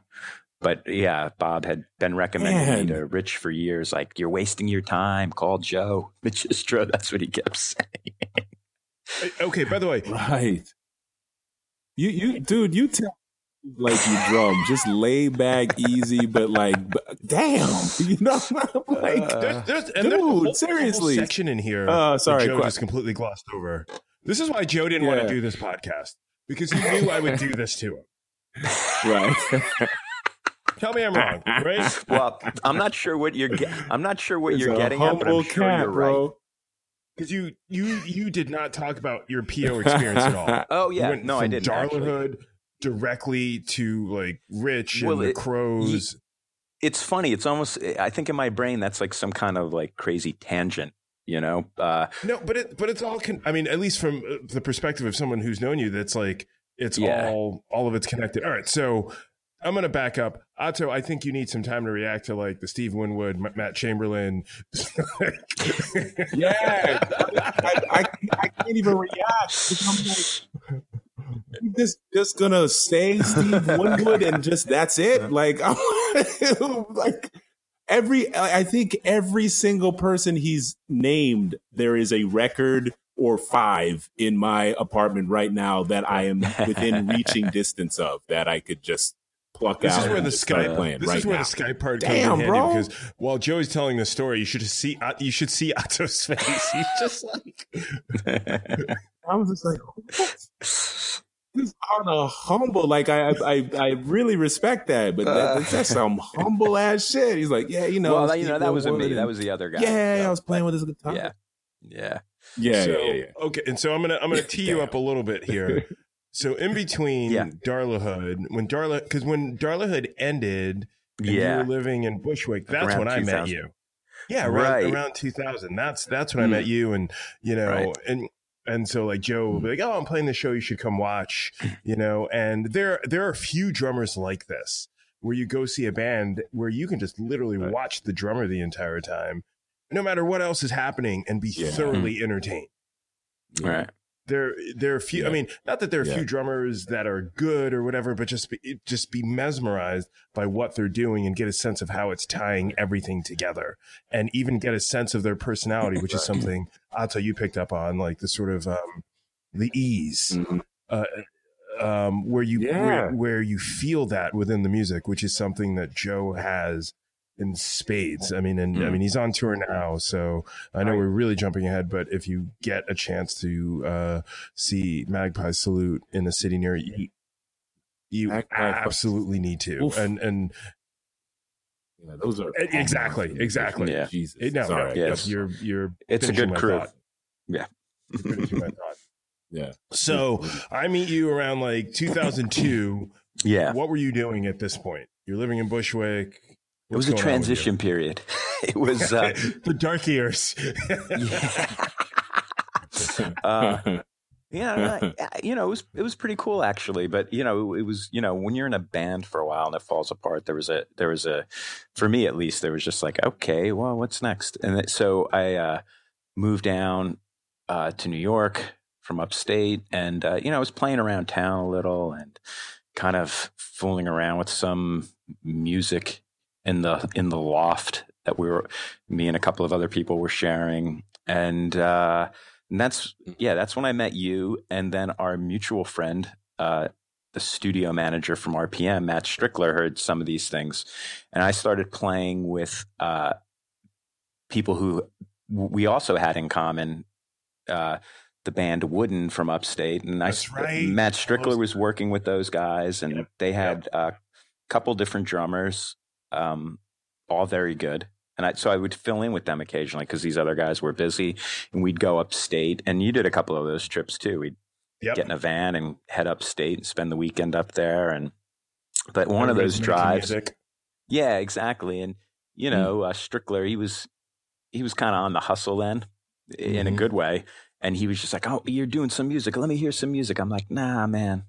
but yeah, Bob had been recommending Man. me to Rich for years. Like, you're wasting your time. Call Joe Magistro. That's what he kept saying. Okay. By the way, Right. You you dude, you tell like you drum, just lay back, easy, but like, damn, you know, like, Uh, there's, there's, and there's a dude, whole- whole seriously. section in here. uh, sorry, Joe qu- just completely glossed over. This is why Joe didn't want to do this podcast because he knew I would do this to him. right. Tell me I'm wrong, right? well, I'm not sure what you're. Get, I'm not sure what He's you're getting at, but I'm sure cat, you're right. bro. Because you you you did not talk about your PO experience at all. Oh yeah, went no, I didn't. actually. Directly to like Rich and Well, the it- Crowes. It's funny. It's almost. I think in my brain that's like some kind of like crazy tangent. You know. Uh, No, but it but it's all. Con- I mean, at least from uh, the perspective of someone who's known you, that's like it's Yeah. all all of it's connected. All right, so I'm gonna back up, Otto. I think you need some time to react to like the Steve Winwood, M- Matt Chamberlain. Yeah, I, I, I can't even react. I'm like, you just just gonna say Steve Winwood and just that's it. Like, I'm, like every, I think every single person he's named, there is a record or five in my apartment right now that I am within reaching distance of that I could just pluck This out. is where the just start Skype. playing This right is where now. the Skype part Damn, comes in bro. handy because while Joey's telling the story, you should see uh, you should see Otto's face. He's just like I was just like, what? This on a humble, like I, I, I really respect that, but that, that's some humble ass shit. He's like, yeah, you know, well, you know that wasn't me. Winwood That was the other guy. yeah, So, I was playing with his guitar. Yeah. Yeah. yeah, so, yeah, yeah, yeah. Okay, and so I'm gonna I'm gonna tee you up a little bit here. So in between Yeah. Darlahood, when Darla, because when Darlahood ended, and Yeah. you were living in Bushwick. That's Around when I met you. Yeah, around, Right. around 2000. That's that's when I Hmm. met you, and you know, Right. and and so like Joe will be like, "Oh, I'm playing the show. You should come watch." You know, and there there are a few drummers like this where you go see a band where you can just literally Right. watch the drummer the entire time, no matter what else is happening, and be Yeah. thoroughly entertained All right. There there are a few i mean not that there are a Yeah. few drummers that are good or whatever but just be just be mesmerized by what they're doing and get a sense of how it's tying everything together and even get a sense of their personality which is something Otto you picked up on like the sort of um the ease Mhm. uh um where you Yeah. where, where you feel that within the music which is something that Joe has in spades. I mean, and I Mm. mean, he's on tour now, so I know Right. we're really jumping ahead. But if you get a chance to uh, see Magpie Salute in a city near you, you Magpie- absolutely need to. Oof. And and Yeah, those are exactly, exactly. Yeah. Jesus, it, no, no, sorry. Yes. you're you're It's a good my crew. thought. Yeah. You're finishing my thought. Yeah. So I meet you around like 2002. Yeah. What were you doing at this point? You're living in Bushwick. It was a going on with you? transition period. It was uh, the dark years. uh, yeah, you know, it was it was pretty cool actually. But you know, it was you know when you're in a band for a while and it falls apart, there was a there was a for me at least there was just like okay, well, what's next? And it- so I uh, moved down uh, to New York from upstate, and uh, you know, I was playing around town a little and kind of fooling around with some music in the in the loft that we were me and a couple of other people were sharing. And uh and that's yeah that's when i met you and then our mutual friend uh the studio manager from rpm matt strickler heard some of these things. And i started playing with uh people who we also had in common uh the band Wooden from upstate, and That's I, right. Matt Strickler was working with those guys, and Yep, they had a couple different drummers, um, all very good. And I, so I would fill in with them occasionally because these other guys were busy, and we'd go upstate. And you did a couple of those trips too. We'd Yep. get in a van and head upstate and spend the weekend up there. And but one of those drives, music. yeah, exactly. And you know, uh, Strickler, he was he was kind of on the hustle then, in a Mhm. good way. And he was just like, "Oh, you're doing some music. Let me hear some music." I'm like, "Nah, man."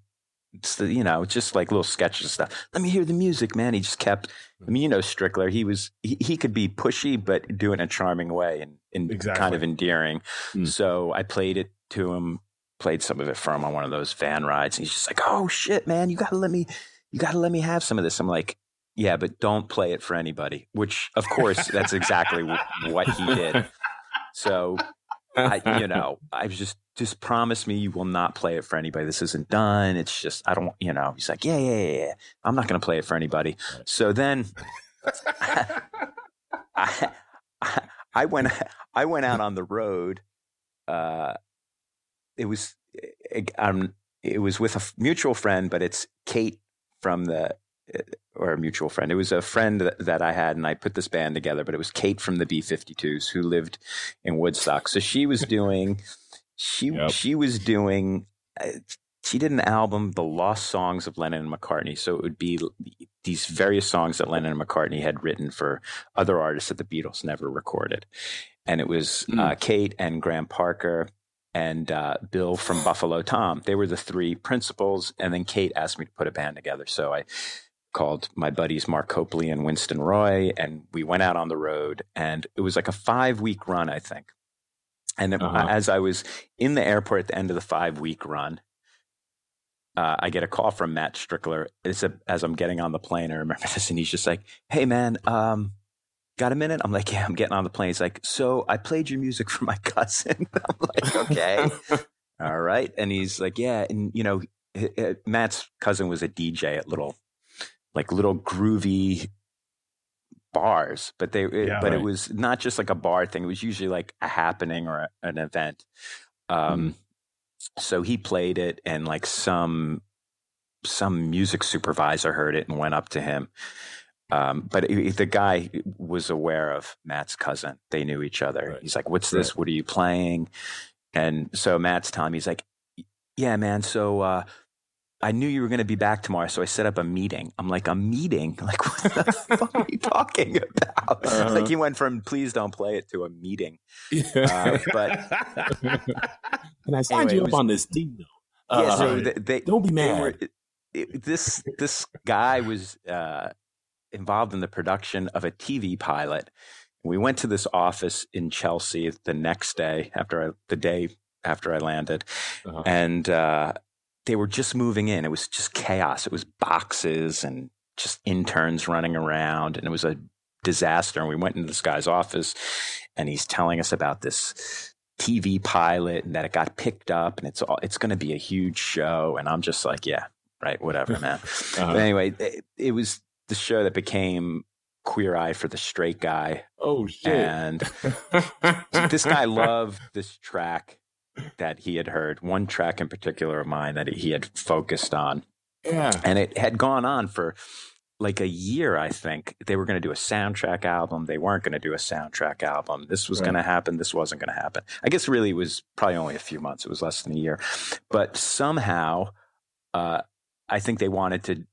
You know, just like little sketches and stuff. Let me hear the music, man. He just kept. I mean, you know, Strickler. He was he, he could be pushy, but do it in a charming way and, and Exactly. kind of endearing. Mm. So I played it to him, played some of it for him on one of those van rides. And he's just like, "Oh shit, man, you gotta let me, you gotta let me have some of this." I'm like, "Yeah, but don't play it for anybody." Which, of course, that's exactly what he did. So I, you know, I was just just promise me you will not play it for anybody. This isn't done. It's just I don't, you know. He's like, yeah, yeah, yeah. yeah. I'm not going to play it for anybody. So then, I, I went I went out on the road. Uh, it was um, it was with a f- mutual friend, but it's Kate from the or a mutual friend. It was a friend that, that I had, and I put this band together. But it was Kate from the B 52s who lived in Woodstock. So she was doing she Yep. she was doing. Uh, she did an album, The Lost Songs of Lennon and McCartney. So it would be these various songs that Lennon and McCartney had written for other artists that the Beatles never recorded. And it was uh, Kate and Graham Parker and uh, Bill from Buffalo Tom. They were the three principals. And then Kate asked me to put a band together. So I called my buddies Mark Copley and Winston Roy, and we went out on the road. And it was like a five week run, I think. And Uh-huh. as I was in the airport at the end of the five week run, uh, I get a call from Matt Strickler. It's a, as I'm getting on the plane. I remember this, and he's just like, "Hey, man, um, got a minute?" I'm like, "Yeah, I'm getting on the plane." He's like, "So I played your music for my cousin." I'm like, "Okay, all right." And he's like, "Yeah," and you know, Matt's cousin was a DJ at little, like little groovy bars, but they, it- Yeah, but it was not just like a bar thing. It was usually like a happening or a, an event. Um, so he played it and like some some music supervisor heard it and went up to him. Um, but it, the guy was aware of matt's cousin. They knew each other. Right. he's like what's this? What are you playing? And so matt's telling me he's like yeah man so uh, I knew you were going to be back tomorrow, so I set up a meeting. I'm like, a meeting? Like, what the fuck are you talking about? Uh-huh. Like, he went from please don't play it to a meeting. Yeah. Uh, but Can I sign Anyway, you up was- on this deal? yeah, Uh, so they, they don't be mad. were- it- it- this this guy was uh, involved in the production of a TV pilot. We went to this office in Chelsea the next day after I, the day after I landed, Uh-huh. and uh, they were just moving in. It was just chaos. It was boxes and just interns running around, and it was a disaster. And we went into this guy's office, and he's telling us about this TV pilot and that it got picked up, and it's all it's going to be a huge show. And I'm just like, yeah, right, whatever, man. Uh-huh. But anyway, it, it was the show that became Queer Eye for the Straight Guy, oh shit! and this guy loved this track that he had heard. One track in particular of mine that he had focused on, yeah. and it had gone on for like a year. I think they were going to do a soundtrack album. They weren't going to do a soundtrack album. This was Right. going to happen. This wasn't going to happen. I guess really it was probably only a few months. It was less than a year, but somehow, uh, I think they wanted to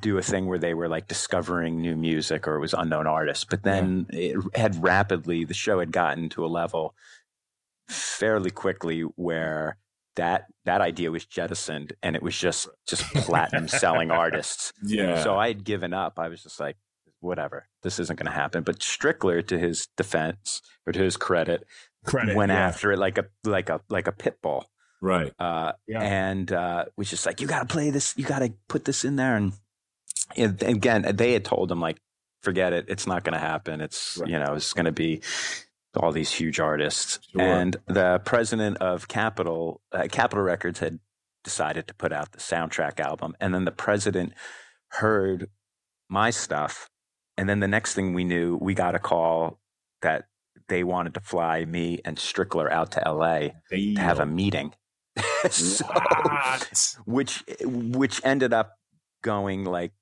do a thing where they were like discovering new music or it was unknown artists. But then it had rapidly the show had gotten to a level fairly quickly where that that idea was jettisoned and it was just just platinum selling artists. Yeah. So I had given up. I was just like, whatever, this isn't going to happen. But Strickler, to his defense or to his credit, Credit. went yeah. after it like a like a like a pit bull. right. Uh, Yeah. and uh, was just like, you got to play this, you got to put this in there. And, and again, they had told him like, forget it, it's not going to happen. It's Right. you know, it's going to be all these huge artists. Sure. And the president of Capitol uh, Capitol Records had decided to put out the soundtrack album, and then the president heard my stuff, and then the next thing we knew, we got a call that they wanted to fly me and Strickler out to L.A. to have a meeting. so, which which ended up going like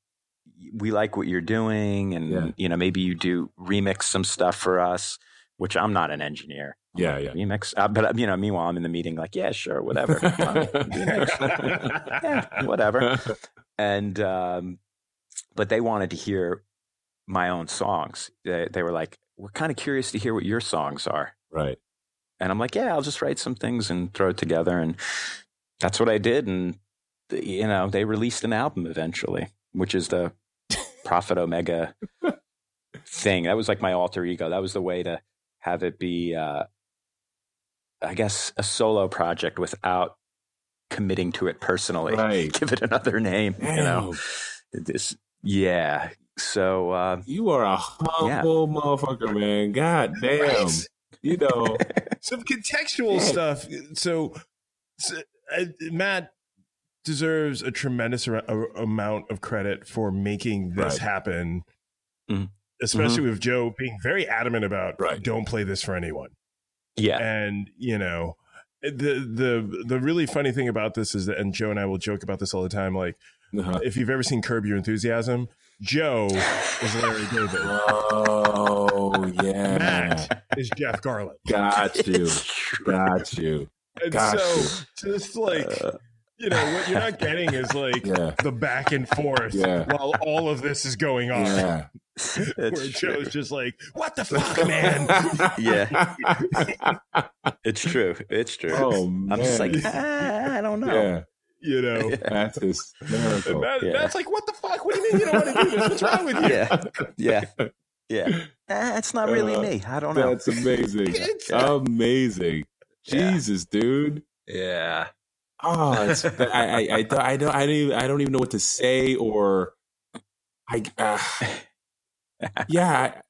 we like what you're doing and Yeah. you know maybe you do remix some stuff for us which i'm not an engineer I'm Yeah, like, yeah. remix uh, but you know meanwhile i'm in the meeting like yeah sure whatever yeah, whatever and um but they wanted to hear my own songs. They, they were like, "We're kind of curious to hear what your songs are." Right. And I'm like, "Yeah, I'll just write some things and throw it together." And that's what I did. And you know, they released an album eventually, which is the Prophet Omega thing. That was like my alter ego. That was the way to have it be, uh, I guess, a solo project without committing to it personally. Right. Give it another name. You know, this. Yeah. So uh, You are a humble motherfucker, man. God damn. Right? You know. some contextual Yeah. stuff. So, so, uh, Matt deserves a tremendous ar- amount of credit for making this Right. happen, Mhm. Especially with Joe being very adamant about Right. don't play this for anyone. yeah, And you know, the the the really funny thing about this is that, and Joe and I will joke about this all the time. Like, Uh-huh. if you've ever seen Curb Your Enthusiasm, Joe is Larry David, Oh yeah. Matt is Jeff Garlin. Got you. Got you. And Got so, just like Uh, you know, what you're not getting is like Yeah. the back and forth Yeah. while all of this is going on. Yeah. Where it's true. Joe's just like, "What the fuck, man?" Yeah. It's true. It's true. oh man. I'm just like, ah, I don't know. yeah. You know, That's and hysterical. Matt, Yeah. Matt's like, "What the fuck? What do you mean you don't want to do this? What's wrong with you?" Yeah. Yeah. Yeah. Ah, it's not really Uh, me. I don't know. That's amazing. Amazing. Yeah. Jesus, dude. Yeah. Oh, it's, I, I, I, don't- I don't, I don't, even, I don't even know what to say, or I, uh, yeah,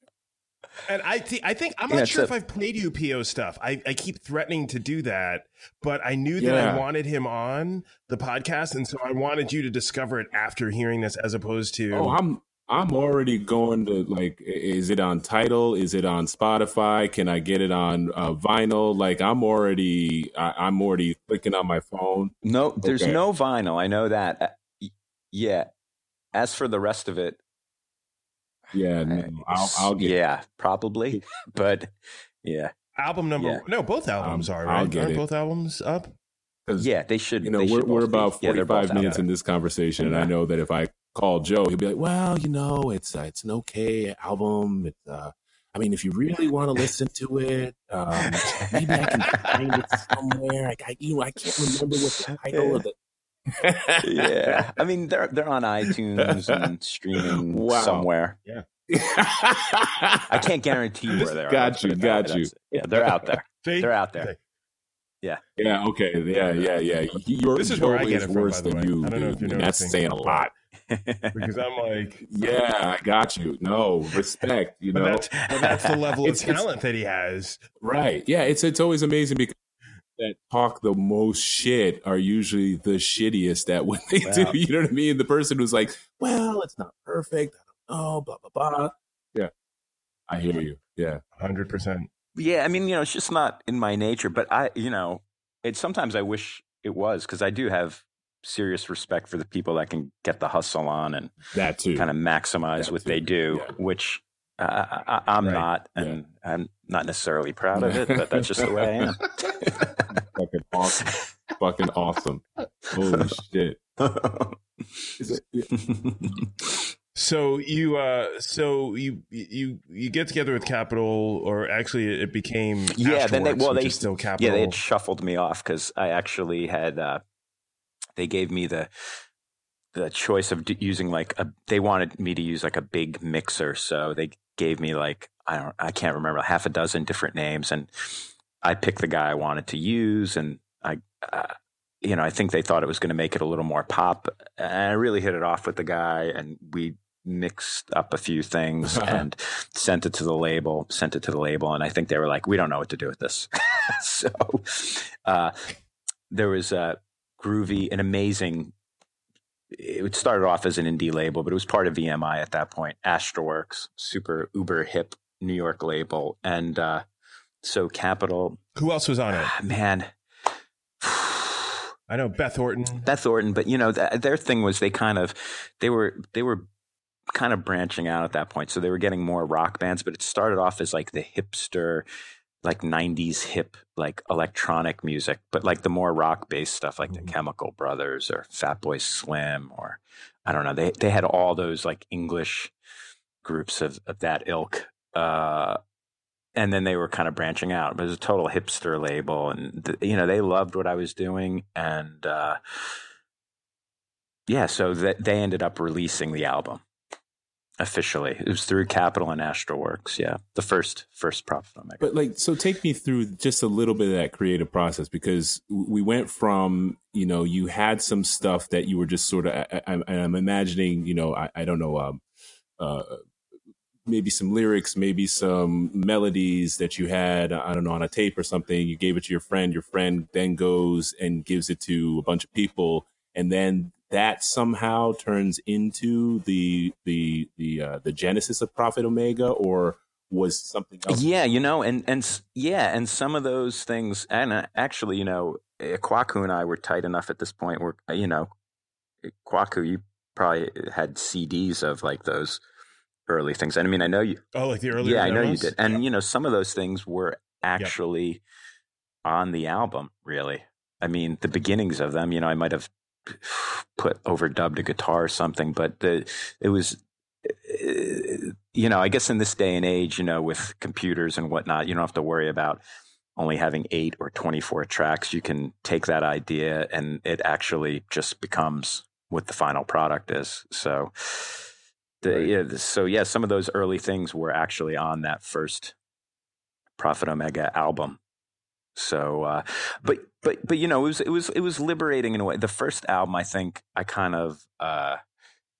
And I think I think I'm Yeah, not sure a- if I've played you PO stuff. I, I keep threatening to do that, but I knew that Yeah. I wanted him on the podcast, and so I wanted you to discover it after hearing this, as opposed to Oh, I'm I'm already going to like. Is it on Tidal? Is it on Spotify? Can I get it on uh, vinyl? Like I'm already, I, I'm already clicking on my phone. No, there's Okay. no vinyl. I know that. Uh, yeah. As for the rest of it, Yeah, no, I'll, I'll get. yeah, probably. But yeah, album number. Yeah. No, both albums Um, are I'll get Aren't it. both albums up? yeah, they should. You know, we're should we're both be- about yeah, 45 minutes out. in this conversation, and I know that if I call Joe, he'll be like, "Well, you know, it's uh, it's an okay album. It's uh, I mean, if you really want to listen to it, um, maybe I can find it somewhere. I, I you know, I can't remember what the title of it." yeah, I mean they're they're on iTunes and streaming Wow. somewhere. Yeah, I can't guarantee where they're. Got you, got you. Yeah, they're out there. See? They're out there. Yeah. Yeah. Okay. Yeah. Yeah. Yeah. Your This is Joe where I get it from, worse by the than way. you, I don't know if dude. you're and that's saying a lot. Because I'm like, Yeah, I got you. No respect. You but know, that's but that's the level of It's- it's- talent that he has. right? Yeah. It's it's always amazing because that talk the most shit are usually the shittiest at what they Wow. do. You know what I mean? The person who's like, "Well, it's not perfect. I don't know." Blah blah blah. Yeah. I hear you. Yeah. Hundred percent. Yeah, I mean, you know, it's just not in my nature. But I, you know, it sometimes I wish it was because I do have serious respect for the people that can get the hustle on and That too. kind of maximize That what too, they do, yeah. which uh, I, I'm Right, not, yeah. and I'm not necessarily proud of it, but that's just the way I am. Fucking awesome. Fucking awesome. Holy shit. It- So you, uh, so you, you, you get together with Capitol, or actually, it became Yeah, then they- well, they- still Capitol. Yeah, they had shuffled me off because I actually had. Uh, they gave me the the choice of using like a. They wanted me to use like a big mixer, so they gave me like I don't. I can't remember half a dozen different names, and I picked the guy I wanted to use, and I. Uh, you know, I think they thought it was going to make it a little more pop. And I really hit it off with the guy, and we mixed up a few things and sent it to the label, sent it to the label, and I think they were like, "We don't know what to do with this." so uh, there was a groovy, an amazing. It started off as an indie label, but it was part of EMI at that point. Astralworks, super uber hip New York label, and uh, so Capitol, Who else was on it? ah, man. I know Beth Orton. Beth Orton, but you know th- their thing was they kind of they were they were kind of branching out at that point, so they were getting more rock bands. But it started off as like the hipster like 90s hip like electronic music but like the more rock based stuff like the chemical brothers or fatboy slim or i don't know they they had all those like english groups of, of that ilk uh and then they were kind of branching out it was a total hipster label and th- you know they loved what i was doing and uh yeah so that they ended up releasing the album officially it was through capitol and astralworks yeah the first first prophet omega But like, so take me through just a little bit of that creative process because we went from, you know, you had some stuff that you were just sort of, I, I, I'm imagining, you know, I, I don't know, um, uh, maybe some lyrics, maybe some melodies that you had, I don't know, on a tape or something. You gave it to your friend. Your friend then goes and gives it to a bunch of people, and then that somehow turns into the the the uh, the genesis of Prophet Omega, or was something else? Yeah, you know, and and yeah, and some of those things, and uh, actually, you know, eh, Kwaku and I were tight enough at this point where, you know, Kwaku, you probably had CDs of like those early things. And I mean, I know you, Oh, like the earlier. yeah, I know you did, and you know, some of those things were actually on the album. Really, I mean, the beginnings of them, you know, I might have put overdubbed a guitar or something, but the it was you know, I guess in this day and age, you know, with computers and whatnot, you don't have to worry about only having eight or 24 tracks. You can take that idea and it actually just becomes what the final product is. So, the, yeah, so yeah, some of those early things were actually on that first Prophet Omega album. So, uh, but but but you know, it was it was it was liberating in a way. The first album, I think, I kind of uh,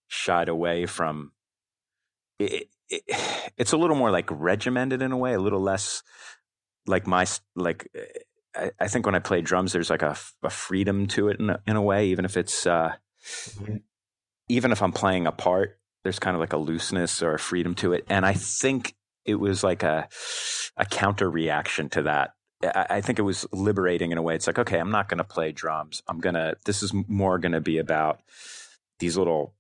shied away from. It, it, it's a little more like regimented in a way, a little less like my like. I, I think when I play drums, there's like a freedom to it in a, in a way, even if it's uh, even if I'm playing a part, there's kind of like a looseness or a freedom to it, and I think it was like a a counter reaction to that. I, I think it was liberating in a way. It's like, okay, I'm not going to play drums. I'm gonna. This is more going to be about these little.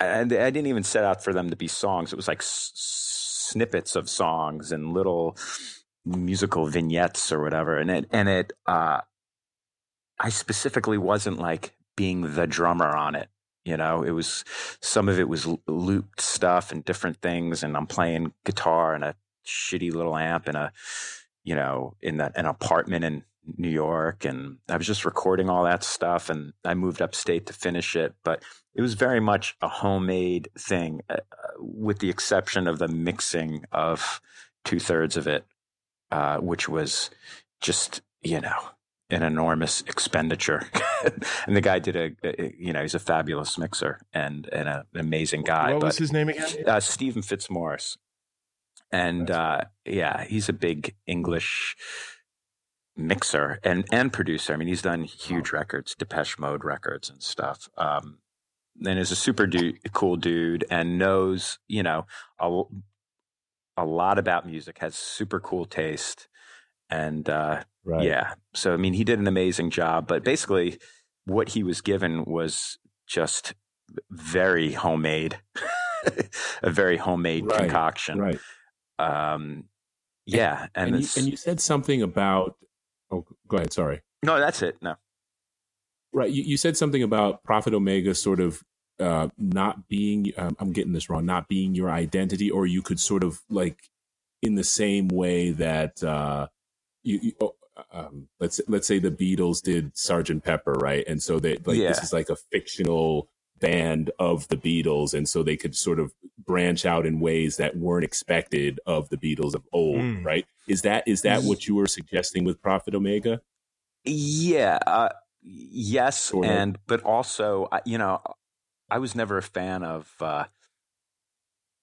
And I didn't even set out for them to be songs. It was like s- snippets of songs and little musical vignettes or whatever. And it and it. Uh, I specifically wasn't like being the drummer on it. You know, it was some of it was looped stuff and different things, and I'm playing guitar and a shitty little amp and a, you know, in that an apartment in New York, and I was just recording all that stuff, and I moved upstate to finish it, but it was very much a homemade thing, uh, with the exception of the mixing of two thirds of it, uh, which was just you know an enormous expenditure. and the guy did a, a- you know, he's a fabulous mixer and, and a, an amazing guy. What but was his name again? uh, Stephen Fitzmaurice. And uh, yeah, he's a big English mixer and, and producer. I mean, he's done huge records, Depeche Mode records and stuff. Um, and is a super du- cool dude and knows, you know, a, a lot about music, has super cool taste. And uh, Right. yeah. So, I mean, he did an amazing job, but basically, what he was given was just very homemade, a very homemade Right, concoction. Right. Um, yeah. And, And, you, and you said something about. Oh, go ahead. Sorry. no, that's it. No. Right. You, you said something about Prophet Omega sort of uh, not being, um, I'm getting this wrong, not being your identity, or you could sort of like in the same way that uh, you, you oh, um, let's let's say the Beatles did Sergeant Pepper, right? And so they like this is like a fictional band of the Beatles, and so they could sort of branch out in ways that weren't expected of the Beatles of old, Mm. right? Is that is that what you were suggesting with Prophet Omega? Yeah. Uh, yes. Sort of. and, but also, you know, I was never a fan of, uh,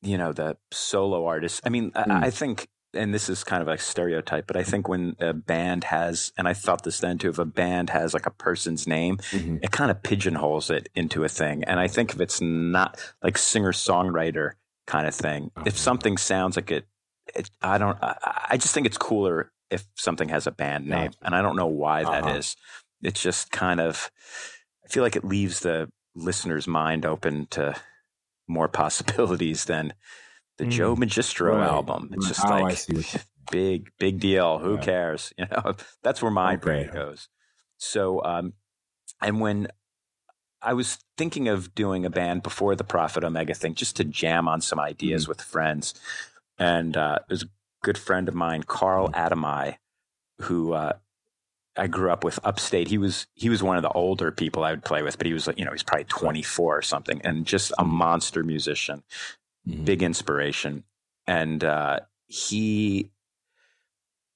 you know, the solo artists. I mean, Hmm. I, I think, and this is kind of a stereotype, but I think when a band has, and I thought this then too, if a band has like a person's name, Mhm. it kind of pigeonholes it into a thing. And I think if it's not like singer songwriter kind of thing, Uh-huh. if something sounds like it, it I don't, I, I just think it's cooler if something has a band name. Gotcha. And I don't know why that Uh-huh. is. It's just kind of, I feel like it leaves the listener's mind open to more possibilities than the Mm. Joe Magistro Right. album. It's just Oh, like see what you're saying. big big deal. Who cares? You know, that's where my Okay. brain goes. So, um, and when I was thinking of doing a band before the Prophet Omega thing, just to jam on some ideas with friends, and uh, there's a good friend of mine, Carl Adamai, who uh, I grew up with upstate. He was he was one of the older people I would play with, but he was like, you know, he's probably 24 or something, and just a monster musician, Mhm. big inspiration. And uh, he,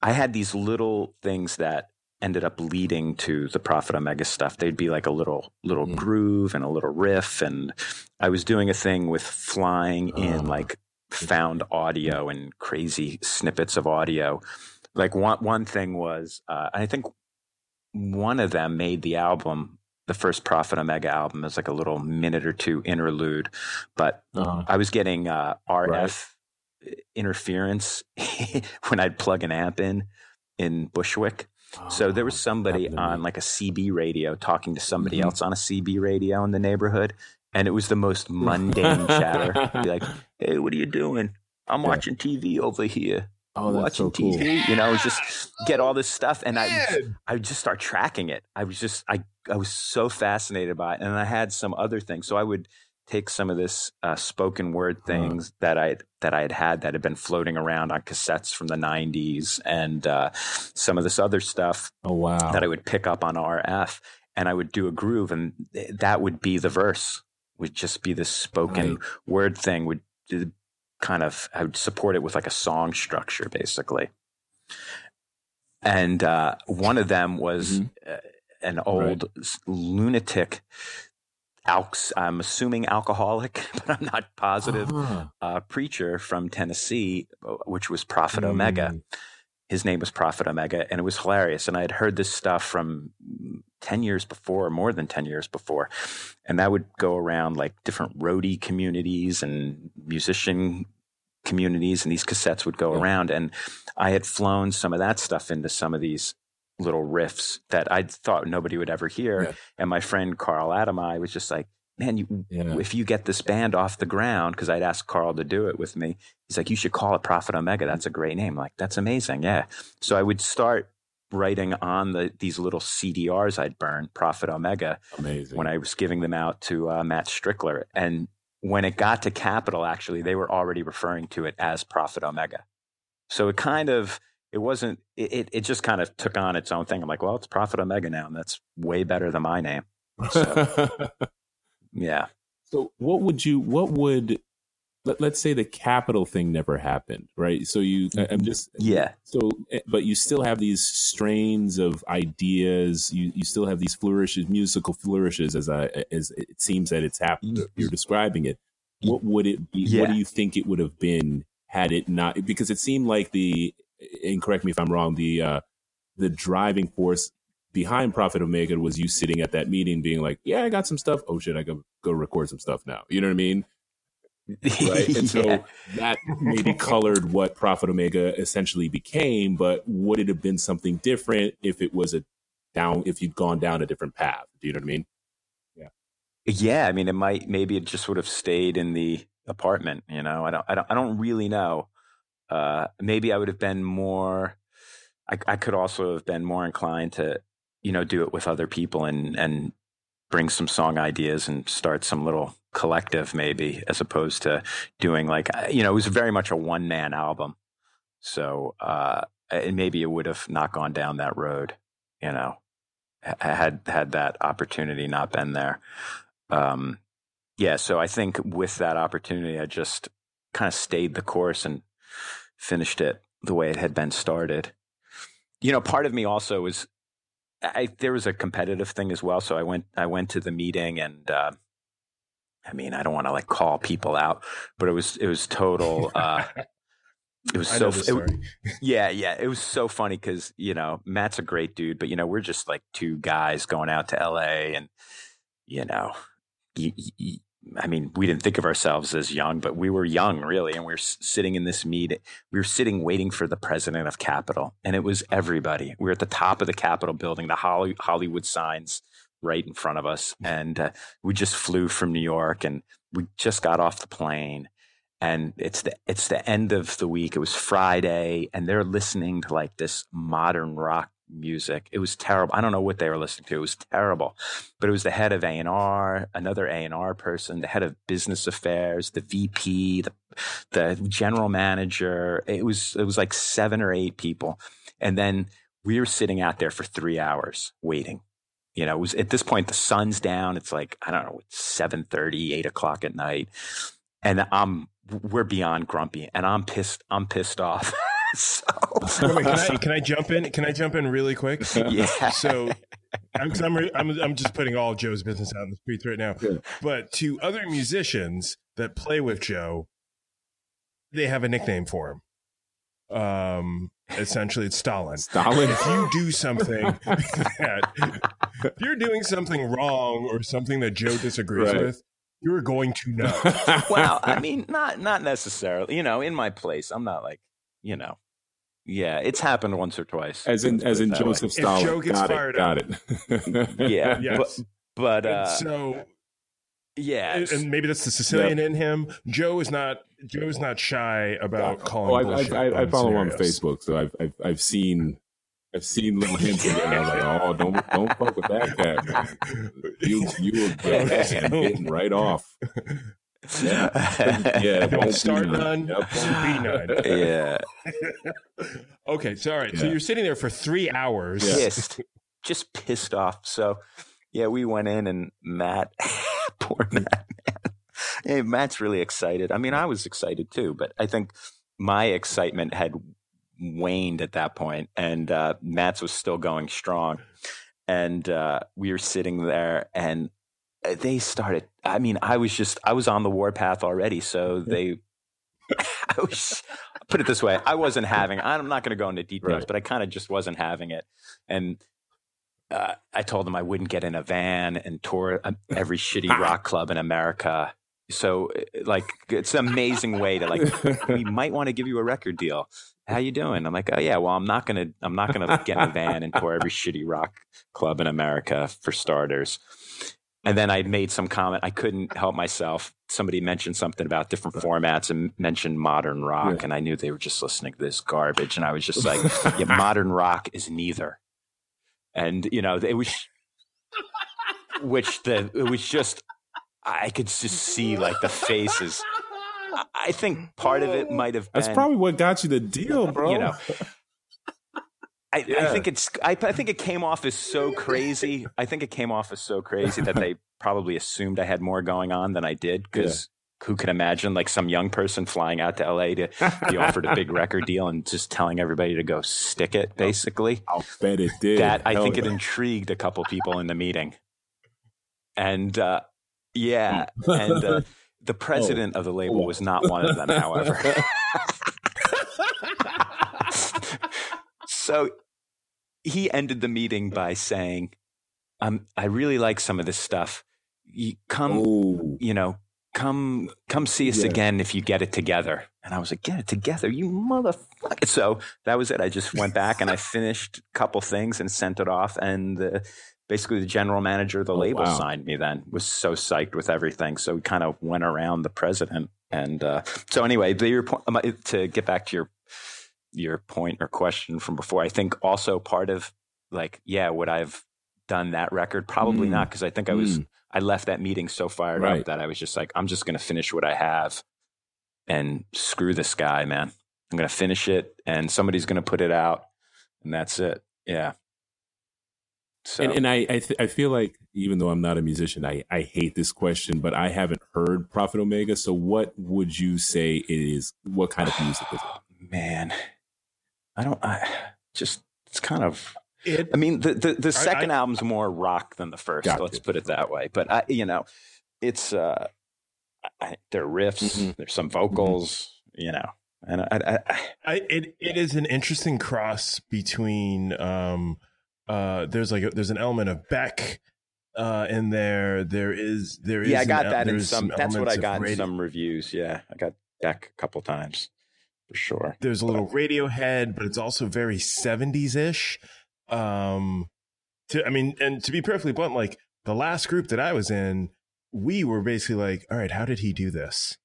I had these little things that ended up leading to the Prophet Omega stuff. They'd be like a little little Mm. groove and a little riff, and I was doing a thing with flying in Ah. like found audio and crazy snippets of audio. Like one one thing was, uh, I think one of them made the album. The first Prophet Omega album is like a little minute or two interlude, but Uh-huh. I was getting uh, RF interference when I'd plug an amp in in Bushwick. So there was Oh, somebody on like a CB radio talking to somebody Mhm. else on a CB radio in the neighborhood, and it was the most mundane chatter. Be like, "Hey, what are you doing? I'm Yeah. watching TV over here. Oh, watching so cool. TV." You know, just get all this stuff, and I Man. I would just start tracking it. I was just I I was so fascinated by it, and I had some other things. So I would take some of this uh, spoken word Uh-huh. things that I that I had had that had been floating around on cassettes from the '90s, and uh, some of this other stuff Oh wow. that I would pick up on RF, and I would do a groove, and th- that would be the verse. Would just be this spoken Right. word thing. Would kind of I would support it with like a song structure, basically. And uh, one of them was uh, an old s- lunatic. Alks, I'm assuming alcoholic, but I'm not positive. Uh-huh. Uh, preacher from Tennessee, uh, which was Prophet Omega Mm. His name was Prophet Omega, and it was hilarious. And I had heard this stuff from 10 years before, more than 10 years before. And that would go around like different roadie communities and musician communities, and these cassettes would go Yeah. around. And I had flown some of that stuff into some of these little riffs that I thought nobody would ever hear. Yeah. And my friend Carl Adamai was just like, man, you, Yeah. if you get this band off the ground, because I'd asked Carl to do it with me, he's like, you should call it Prophet Omega. That's a great name. Like, that's amazing. Yeah. So I would start writing on the these little CDRs I'd burn, Prophet Omega, Amazing. when I was giving them out to uh, Matt Strickler. And when it got to Capitol, actually, they were already referring to it as Prophet Omega. So it kind of, it wasn't, it, it, it just kind of took on its own thing. I'm like, well, it's Prophet Omega now, and that's way better than my name. So, yeah. So what would you what would let, let's say the capitol thing never happened, right? So you I- I'm just Yeah. so eh, but you still have these strains of ideas, you you still have these flourishes, musical flourishes as I as it seems that it's happened you're describing it. What would it be Yeah. what do you think it would have been had it not because it seemed like the and correct me if I'm wrong, the uh the driving force behind Prophet Omega was you sitting at that meeting being like, Yeah, I got some stuff. Oh shit, I go go record some stuff now. You know what I mean? Right. And so Yeah. that maybe colored what Prophet Omega essentially became, but would it have been something different if it was a down if you'd gone down a different path? Do you know what I mean? Yeah, Yeah. I mean, it might maybe it just would have stayed in the apartment. You know, I don't, I don't, I don't really know. Uh, maybe I would have been more. I, I could also have been more inclined to, you know, do it with other people and and bring some song ideas and start some little collective, maybe, as opposed to doing like, uh, you know, it was very much a one man album. So, uh, and maybe it would have not gone down that road. You know, had had that opportunity not been there um, yeah, so I think with that opportunity, I just kind of stayed the course and finished it the way it had been started. You know, part of me also was, I there was a competitive thing as well. So I went I went to the meeting and. Uh, I mean, I don't want to like call people out, but it was it was total. Uh, it was so it- yeah, yeah. It was so funny because, you know, Matt's a great dude, but, you know, we're just like two guys going out to LA and, you know, y- y- y- I mean, we didn't think of ourselves as young, but we were young, really. And we were sitting in this meet. We were sitting waiting for the president of Capitol, and it was everybody. We were at the top of the Capitol building, the Holly- Hollywood signs right in front of us. And uh, we just flew from New York and we just got off the plane and it's the it's the end of the week. It was Friday, and they're listening to like this modern rock music. It was terrible. I don't know what they were listening to. It was terrible, but it was the head of A and R, another A and R person, the head of business affairs, the VP, the the general manager. It was it was like seven or eight people, and then we were sitting out there for three hours waiting. You know, it was at this point the sun's down. It's like I don't know, seven thirty, eight o'clock at night, and I'm we're beyond grumpy, and I'm pissed. I'm pissed off. so Wait, wait, can, I, can I jump in? Can I jump in really quick? yeah, So, I'm, 'cause I'm, I'm, I'm just putting all Joe's business out in the streets right now. Yeah. But to other musicians that play with Joe, they have a nickname for him. Um, essentially, it's Stalin. Stalin. If you do something that, if you're doing something wrong or something that Joe disagrees Right. with, you're going to know. well, I mean, not not necessarily. You know, in my place, I'm not like, you know, yeah, it's happened once or twice. as in Let's as in that way. Joseph Stalin. Joe gets got fired it. Got it. Yeah, Yes. but, but uh, so, yeah, and, and maybe that's the Sicilian in him. Joe is not. Joe is not shy about calling. Oh, I, I, I, I follow him on. Facebook, so I've I've, I've seen I've seen little hints of it. And I was like, oh, don't don't fuck with that cat. Man. You you were getting right off. Yeah, yeah. Won't start be none, Yep. won't be none. yeah, Okay, so all right. So you're sitting there for three hours. Yeah. pissed, just pissed off. So, yeah, we went in and Matt, poor Matt, man. Hey, Matt's really excited. I mean, I was excited too, but I think my excitement had waned at that point, and uh, Matt's was still going strong. And uh, we were sitting there, and they started. I mean, I was just, I was on the warpath already, so they. I was put it this way: I wasn't having. I'm not going to go into details, Right. but I kind of just wasn't having it. And uh, I told them I wouldn't get in a van and tour uh, every shitty rock club in America. So, uh, like, it's an amazing way to like. We might want to give you a record deal. How you doing? I'm like, oh yeah. Well, I'm not gonna. I'm not gonna get in a van and tour every shitty rock club in America for starters. And then I made some comment. I couldn't help myself. Somebody mentioned something about different formats and mentioned modern rock, Yeah. and I knew they were just listening to this garbage. And I was just like, yeah, modern rock is neither. And you know, it was, which the it was just, I could just see like the faces. I- I think part of it might have been That's probably what got you the deal, bro. You know. I, I think it's. I, I think it came off as so crazy. I think it came off as so crazy that they probably assumed I had more going on than I did. Because who could imagine like some young person flying out to LA to be offered a big record deal and just telling everybody to go stick it, basically. I'll bet it did. That I Hell think it intrigued a couple people in the meeting, and uh, yeah, and uh, the president of the label was not one of them, however. so he ended the meeting by saying, um, I really like some of this stuff. You come, Oh, you know, come come see us Yeah. again if you get it together. And I was like, get it together, you motherfucker. So that was it. I just went back and I finished a couple things and sent it off. And uh, basically the general manager of the Oh, label wow. signed me then, was so psyched with everything. So we kind of went around the president. And uh, so anyway, the, your point, um, to get back to your your point or question from before, I think also part of like, yeah, would I've done that record? Probably Mm. not, because I think I was Mm. I left that meeting so fired Right. up that I was just like, I'm just going to finish what I have and screw this guy, man. I'm going to finish it and somebody's going to put it out and that's it. Yeah. So, and, and I I, th- I feel like even though I'm not a musician, I, I hate this question, but I haven't heard Prophet Omega. So what would you say it is? What kind of music is it? man, I don't, I just, it's kind of, It, I mean, the, the, the second I- album's more rock than the first. Gotcha. Let's put it that way. But I, you know, it's, uh, I, there are riffs, Mhm. there's some vocals, you know, and I, I, I I, it it is an interesting cross between um uh there's like a, there's an element of Beck uh in there there is there is yeah, I got el- that in there's some. That's what I got in some reviews. Yeah, I got Beck a couple times for sure. there's a little Radiohead but it's also very 70s ish um to I mean and to be perfectly blunt like the last group that I was in we were basically like all right how did he do this?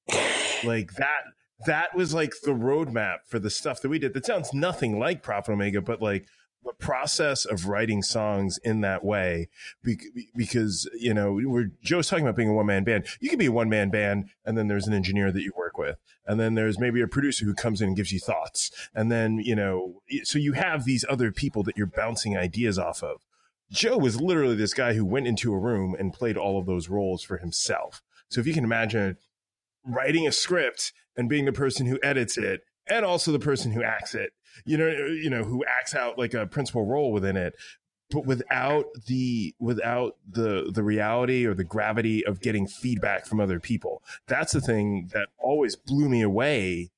Like that that was like the roadmap for the stuff that we did. That sounds nothing like prophet omega but like the process of writing songs in that way because you know we're joe's talking about being a one-man band. You can be a one-man band and then there's an engineer that you work with and then there's maybe a producer who comes in and gives you thoughts and then you know so you have these other people that you're bouncing ideas off of. Joe was literally this guy who went into a room and played all of those roles for himself. So if you can imagine writing a script and being the person who edits it and also the person who acts it you know uh, you know who acts out like a principal role within it but without the without the the reality or the gravity of getting feedback from other people. That's the thing that always blew me away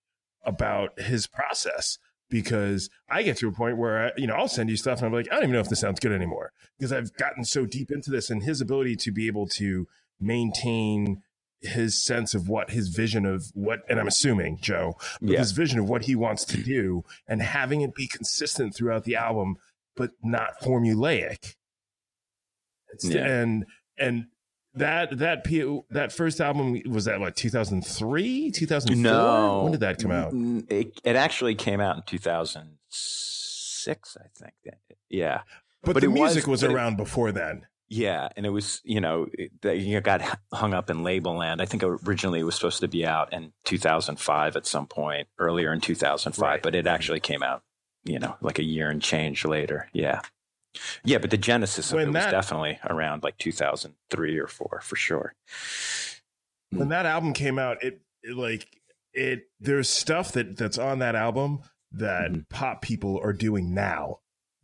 about his process because I get to a point where I, you know I'll send you stuff and I'm like I don't even know if this sounds good anymore because I've gotten so deep into this and his ability to be able to maintain his sense of what his vision of what and I'm assuming Joe Yeah. his vision of what he wants to do and having it be consistent throughout the album but not formulaic Yeah. and and that that P- that first album was that what 2003 2004 No. when did that come out Mm, It, it actually came out in 2006, I think. Yeah. but, But the it was- music was, but it- around before then Yeah, and it was you know it, that you got hung up in label land. I think originally it was supposed to be out in 2005 at some point earlier in 2005, Right. but it actually came out you know like a year and change later. Yeah, yeah, but the genesis of When it was definitely around like 2003 or four for sure. when that album came out it, it like it there's stuff that that's on that album that Mhm. pop people are doing now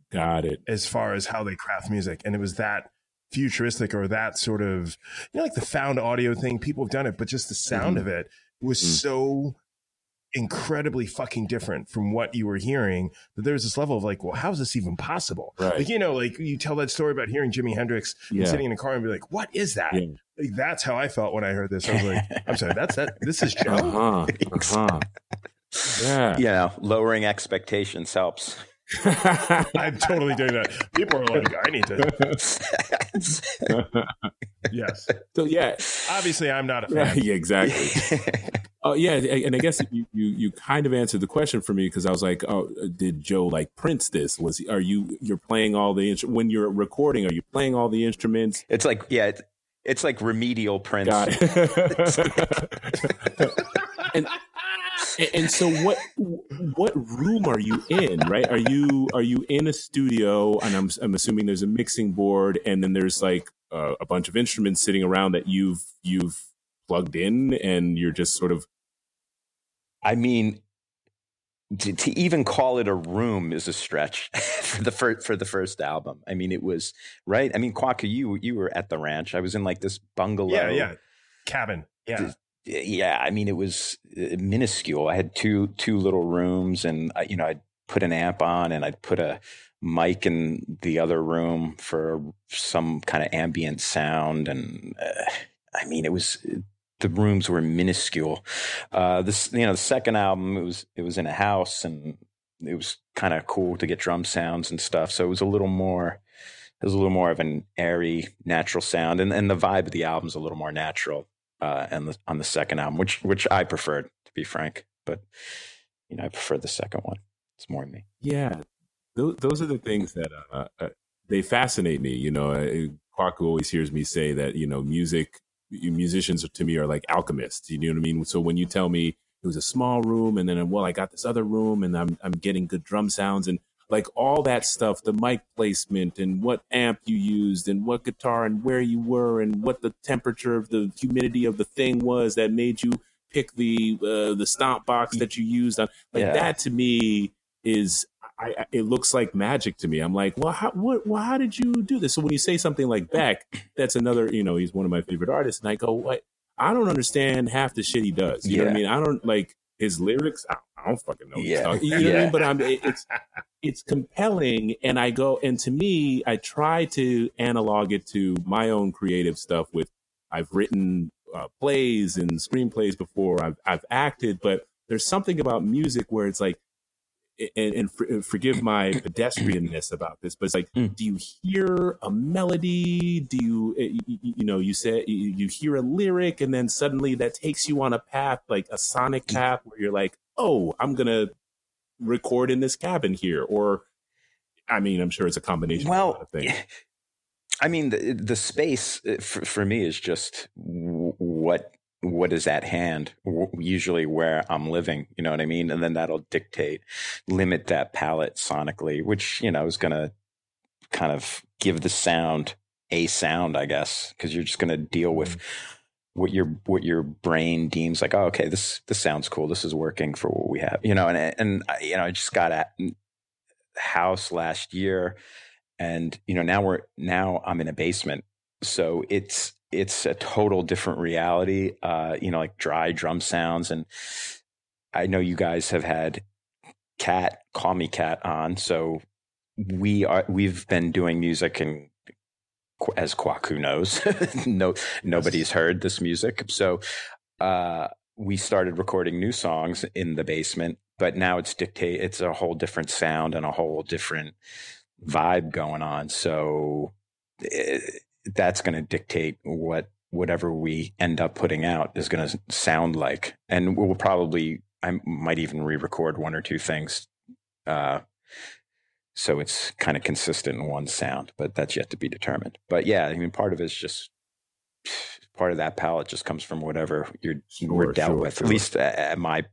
Got it. as far as how they craft music and it was that futuristic or that sort of you know like the found audio thing people have done it but just the sound Mhm. of it was Mhm. so incredibly fucking different from what you were hearing that there's this level of like well how is this even possible Right. like you know like you tell that story about hearing jimi hendrix Yeah. sitting in a car and be like what is that Yeah. like, that's how i felt when i heard this i was like i'm sorry that's that this is joe Uh huh. Uh huh. Yeah. You know, lowering expectations helps. I'm totally doing that people are like i need to yes so yeah. obviously i'm not a fan yeah, exactly. Oh yeah, and I guess you, you you kind of answered the question for me because I was like, oh, did Joe like Prince this? Was he, are you you're playing all the instru- when you're recording? Are you playing all the instruments? it's like yeah, it's, it's like remedial Prince. Got it. and and so what what room are you in? Right? Are you are you in a studio? And I'm I'm assuming there's a mixing board, and then there's like uh, a bunch of instruments sitting around that you've you've plugged in, and you're just sort of I mean, to, to even call it a room is a stretch for the first for the first album. I mean, it was right. I mean, Kwaku, you you were at the ranch. I was in like this bungalow. yeah yeah cabin yeah yeah. I mean, it was uh, minuscule. I had two two little rooms, and I, you know, I'd put an amp on, and I'd put a mic in the other room for some kind of ambient sound, and uh, I mean, it was the rooms were minuscule. Uh, this, you know, the second album, it was it was in a house, and it was kind of cool to get drum sounds and stuff. So it was a little more. It was a little more of an airy, natural sound, and and the vibe of the album's a little more natural uh, and the, on the second album, which which I preferred to be frank. But you know, I prefer the second one. It's more me. Yeah, those, those are the things that uh, uh, they fascinate me. You know, uh, Kwaku always hears me say that you know music musicians to me are like alchemists. You know what I mean? So when you tell me it was a small room, and then well, I got this other room, and I'm I'm getting good drum sounds and like all that stuff, the mic placement and what amp you used and what guitar and where you were and what the temperature of the humidity of the thing was that made you pick the uh, the stomp box that you used on like Yeah. that to me is I, I- it looks like magic to me. I'm like, well, how, what, well, how did you do this? So when you say something like Beck, that's another, you know, he's one of my favorite artists, and I go, what? I don't understand half the shit he does. You know what I mean? I don't like his lyrics. I, I don't fucking know. What he's Yeah. talking, you know what I mean? But I'm, it- it's it's compelling, and I go, and to me, I try to analog it to my own creative stuff. With I've written uh, plays and screenplays before. I've I've acted, but there's something about music where it's like and, and for, forgive my pedestrianness about this, but it's like, Mm. do you hear a melody? Do you, eh, you, you know, you say you you hear a lyric, and then suddenly that takes you on a path, like a sonic path, where you're like, oh, I'm gonna record in this cabin here, or, I mean, I'm sure it's a combination of a Well, of things. I mean, the, the space uh, for, for me is just w- what what is at hand. w- Usually, where I'm living, you know what I mean, and then that'll dictate, limit that palette sonically, which you know is going to kind of give the sound a sound, I guess, because you're just going to deal with mm-hmm. what your what your brain deems like. Oh, okay, this this sounds cool. This is working for what we have, you know. And and you know, I just got at house last year and you know now we're now i'm in a basement so it's it's a total different reality uh you know like dry drum sounds and i know you guys have had cat call me cat on so we are we've been doing music and as Kwaku knows, no nobody's heard this music. So uh, we started recording new songs in the basement, but now it's dictate. It's a whole different sound and a whole different vibe going on. So eh, that's going to dictate what whatever we end up putting out is going to sound like, and we'll probably I might even re-record one or two things. Uh, so it's kind of consistent in one sound, but that's yet to be determined. But yeah, I mean, part of it's just part of that palette just comes from whatever you're we're dealt sure, with. sure. At least at at my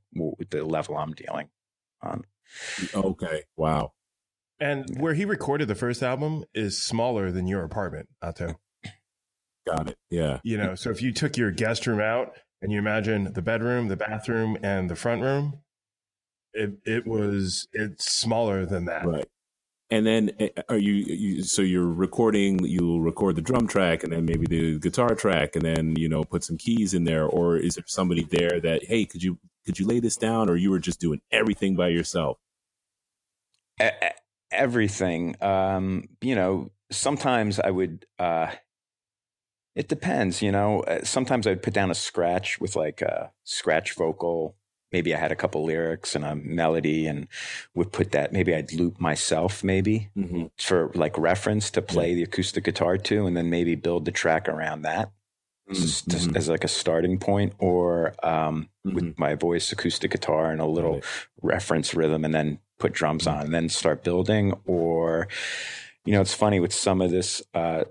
the level I'm dealing on. Okay. Wow. And where he recorded the first album is smaller than your apartment, Otto. Got it. Yeah. You know, so if you took your guest room out and you imagine the bedroom, the bathroom, and the front room, it it was it's smaller than that. Right. And then uh, are you, you so you're recording you'll record the drum track and then maybe the guitar track and then you know put some keys in there or is there somebody there that hey could you could you lay this down or you were just doing everything by yourself? Everything um you know sometimes i would uh it depends you know Uh, sometimes i'd put down a scratch with like a scratch vocal maybe i had a couple lyrics and a melody and would put that maybe i'd loop myself maybe Mm-hmm. for like reference to play the acoustic guitar to and then maybe build the track around that just Mhm. as like a starting point or um with my voice acoustic guitar and a little Right. reference rhythm and then put drums on and then start building or you know it's funny with some of this uh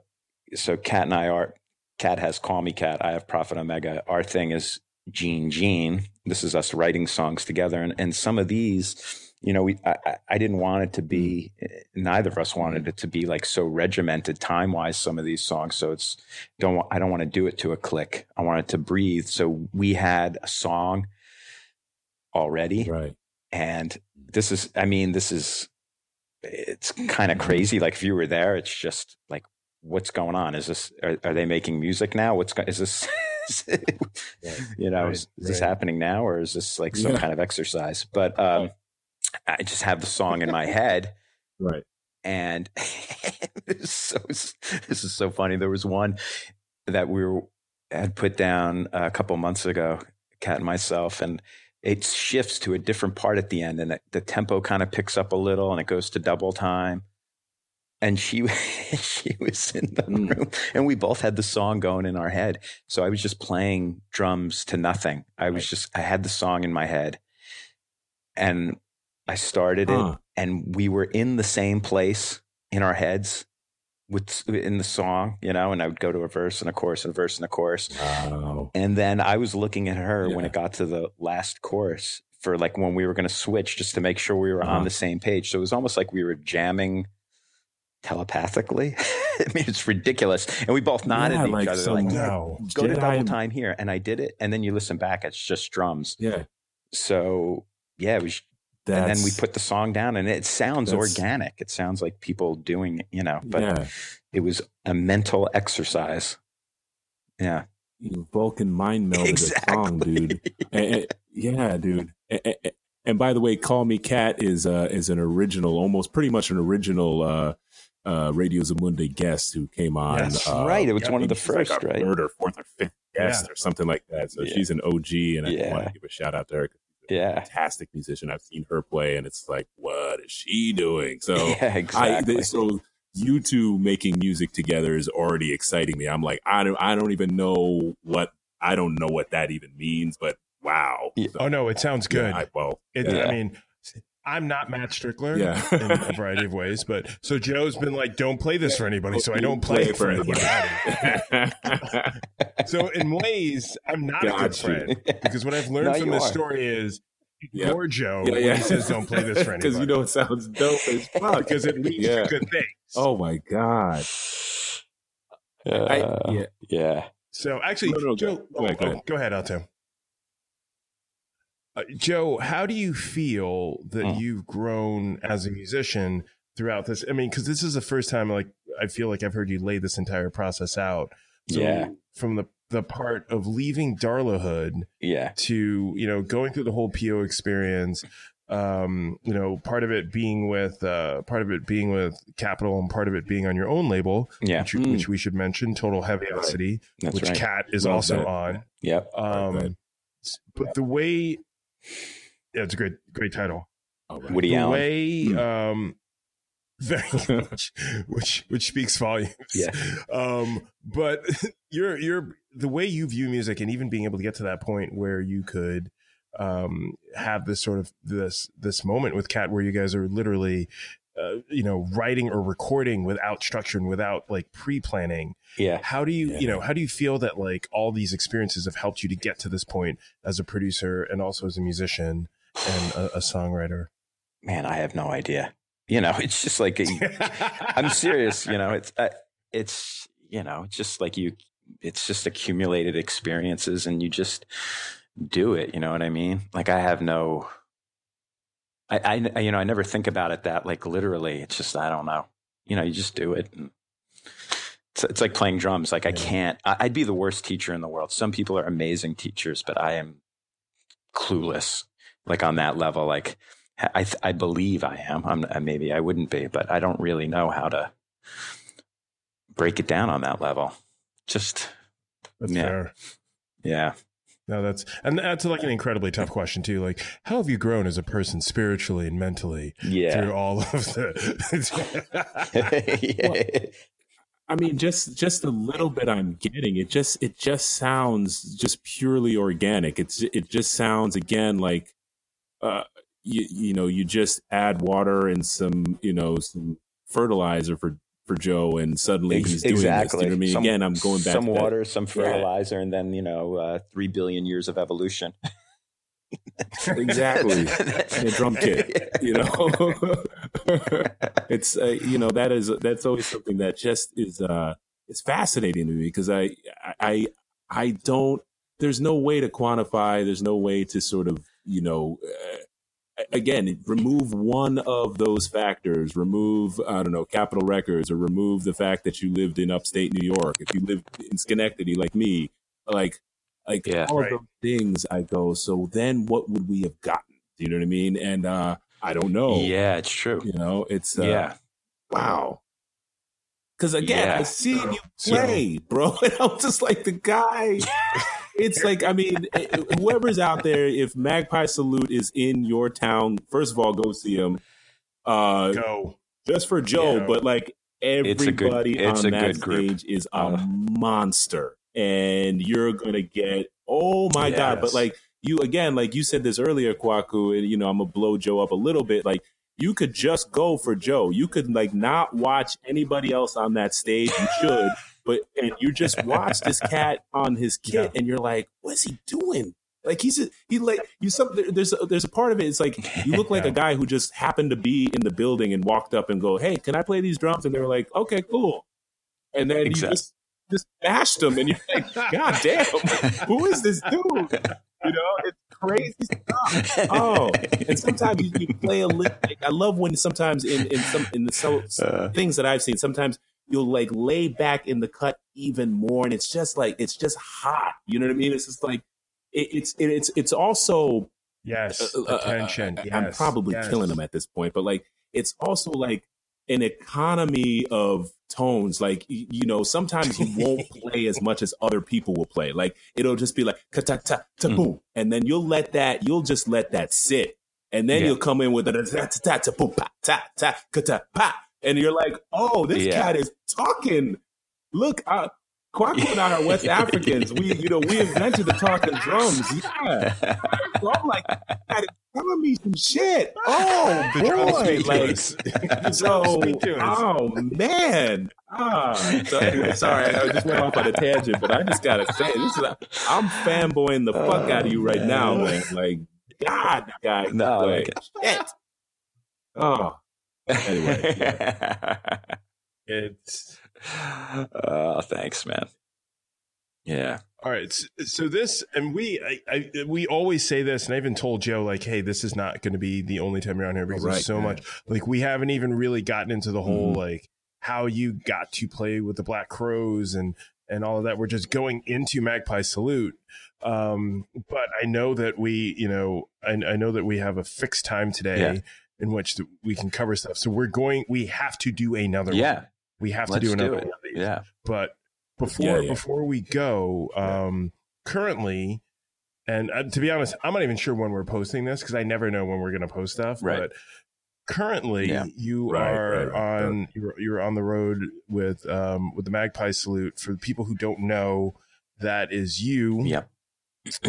so cat and i are cat has call me cat i have prophet omega our thing is gene gene. This is us writing songs together. And, and some of these you know we I, I- I didn't want it to be mm. eh, neither of us wanted it to be like so regimented time wise some of these songs. So it's don't i don't want to do it to a click. I want it to breathe. So we had a song already. Right. and this is i mean this is it's kind of mm. crazy. Like if you were there it's just like what's going on is this are, are they making music now what's go- is this you know Right, is, is this happening now or is this like some Yeah. kind of exercise but um i just have the song in my head Right. and this is so this is so funny. There was one that we were, had put down a couple months ago, Cat and myself, and it shifts to a different part at the end, and it, the tempo kind of picks up a little, and it goes to double time. And she she was in the Mm. room, and we both had the song going in our head. So I was just playing drums to nothing. I was Right. just I had the song in my head, and I started it and we were in the same place in our heads with in the song, you know, and I would go to a verse and a chorus and a verse and a chorus. Wow. And then I was looking at her when it got to the last chorus for like when we were going to switch just to make sure we were on Uh-huh. the same page. So it was almost like we were jamming telepathically. I mean, it's ridiculous. And we both nodded Yeah, at each like other some- like, No. go to double time here. And I did it. And then you listen back, it's just drums. Yeah. So yeah, That's, and then we put the song down and it sounds organic it sounds like people doing it you know but yeah. it was a mental exercise yeah You Vulcan mind melded a song, dude. And- and- yeah, dude. And, and- and by the way, "Call Me Cat" is uh, is an original, almost pretty much an original uh, uh, Radio Zamundi guest who came on. Yes. uh, right it was yeah, one of the she's like first right third or fourth or fifth guest Yeah. or something like that. So Yeah. she's an OG, and I Yeah. want to give a shout out to her. she's Yeah. fantastic musician. I've seen her play, and it's like, what is she doing? So yeah, I exactly. th- so you two making music together is already exciting me. I'm like, I don't I don't even know what I don't know what that even means, but wow. Yeah. So, Oh no, it sounds good. yeah, I, well, It, Yeah. I mean, I'm not Matt Strickler Yeah. in a variety of ways, but so Joe's been like, "Don't play this for anybody," so I don't play it for anybody. so in ways, I'm not a good you. friend because what I've learned No, from you this are. story is Yeah. ignore Joe Yeah, when yeah. he says, "Don't play this for anybody," because you know it sounds dope as fuck. because it leads Yeah. to good things. Oh my god. Uh, I, yeah. yeah. So actually, No, no, Joe, go- oh, go ahead, go oh, ahead. go ahead, Otto. Uh, Joe, how do you feel that Hmm. you've grown as a musician throughout this? I mean, because this is the first time, like, I feel like I've heard you lay this entire process out. So Yeah. From the the part of leaving Darlahood Yeah. to you know going through the whole PO experience. Um, you know, part of it being with uh, part of it being with Capitol, and part of it being on your own label, Yeah. which, which we should mention, Total Heaviosity, That's which right. Cat is Love also that. on. Yep. Um, but the way, yeah, it's a great, great title. All right. Woody the Allen. way, Hmm. um, very much, which which speaks volumes. Yeah. Um, but you're you're the way you view music, and even being able to get to that point where you could um have this sort of this this moment with Cat where you guys are literally. Uh, you know, writing or recording without structure and without like pre-planning Yeah. how do you Yeah. you know how do you feel that like all these experiences have helped you to get to this point as a producer and also as a musician and a, a songwriter Man, I have no idea. You know, it's just like a, I'm serious. You know, it's uh, it's you know, it's just like you. It's just accumulated experiences, and you just do it. You know what I mean? Like I have no. I, I you know I never think about it that like literally. It's just I don't know. You know, you just do it. And it's, it's like playing drums. Like I can't. I, I'd be the worst teacher in the world. Some people are amazing teachers, but I am clueless. Like on that level, like I th- I believe I am. I'm uh, maybe I wouldn't be, but I don't really know how to break it down on that level. Just that's Yeah. fair yeah. No that's and that's like an incredibly tough question too like how have you grown as a person spiritually and mentally Yeah. through all of the I mean, just just a little bit I'm getting. It just it just sounds just purely organic. It's it just sounds again like, uh, you you know, you just add water and some you know some fertilizer for for Joe, and suddenly Ex- he's doing this. You know what I mean? Some- again, I'm going back some to that- water, some fertilizer, and then you know uh, three billion years of evolution. exactly. a drum kit. You know, it's uh, you know that is that's always something that just is uh it's fascinating to me because I I I don't there's no way to quantify there's no way to sort of you know uh, again remove one of those factors remove I don't know Capitol Records or remove the fact that you lived in upstate New York if you lived in Schenectady like me like like Yeah. all Right. of those things I go so then what would we have gotten Do you know what I mean and uh I don't know Yeah, it's true. you know it's uh, yeah, wow. Because again, Yeah. I seen you So- play, bro, and I'm just like the guy. It's like I mean, eh, whoever's out there, if Magpie Salute is in your town, first of all, go see him. Uh, go just for Joe, Yeah. but like It's a good- everybody it's on that stage is a Uh. monster, and you're gonna get oh my god! But like you again, like you said this earlier, Kwaku, and you know I'm gonna blow Joe up a little bit. Like you could just go for Joe. You could like not watch anybody else on that stage. You should, but and you just watch this cat on his kit, and you're like, what's he doing? Like he's a, he like you some there's a, there's a part of it. It's like you look like Yeah. a guy who just happened to be in the building and walked up and go, "Hey, can I play these drums?" And they were like, "Okay, cool." And then Exact- you just just bashed them, and you're like, "God damn, who is this dude?" You know, it's crazy stuff. Oh, and sometimes you, you play a little. Like, I love when sometimes in in some in the so, Uh. things that I've seen, sometimes you'll like lay back in the cut even more, and it's just like it's just hot. You know what I mean? It's just like it, it's it, it's it's also yes uh, uh, uh, attention I- I'm probably yes. killing him at this point, but like it's also like an economy of tones. Like you know, sometimes you won't play as much as other people will play. Like it'll just be like ka ta ta ta boom, and then you'll let that you'll just let that sit, and then Yeah. you'll come in with a ta ta ta ta ta ta ta pa, and you're like, oh, this Yeah. cat is talking. Look, uh, Kwaku and I are West Africans. We, you know, we invented the talking drums. Yeah. So I'm like, "God, telling me some shit. Oh boy, like so. drums speak to us. Oh man. Ah. So anyway, sorry, I just went off on a tangent, but I just gotta say, this is I'm fanboying the fuck out of you right now, man. Like, God, guy, No, like, like shit. Oh, Anyway, It's oh, thanks, man. Yeah. all right. So, this, and we, I, I, we always say this, and I even told Joe, like, hey, this is not going to be the only time you're on here because right, there's so yeah. much. Like, we haven't even really gotten into the whole Mhm. like how you got to play with the Black Crowes and and all of that. We're just going into Magpie Salute. Um, but I know that we, you know, I, I know that we have a fixed time today. Yeah. In which th- we can cover stuff, so we're going. We have to do another. one. Yeah. we have to Let's do another do one of these Yeah. but before Yeah, yeah. before we go um currently and uh, to be honest i'm not even sure when we're posting this because i never know when we're going to post stuff Right. but currently Yeah. you Right, are right, right. on you're, you're on the road with um with the magpie salute for people who don't know that is you Yep.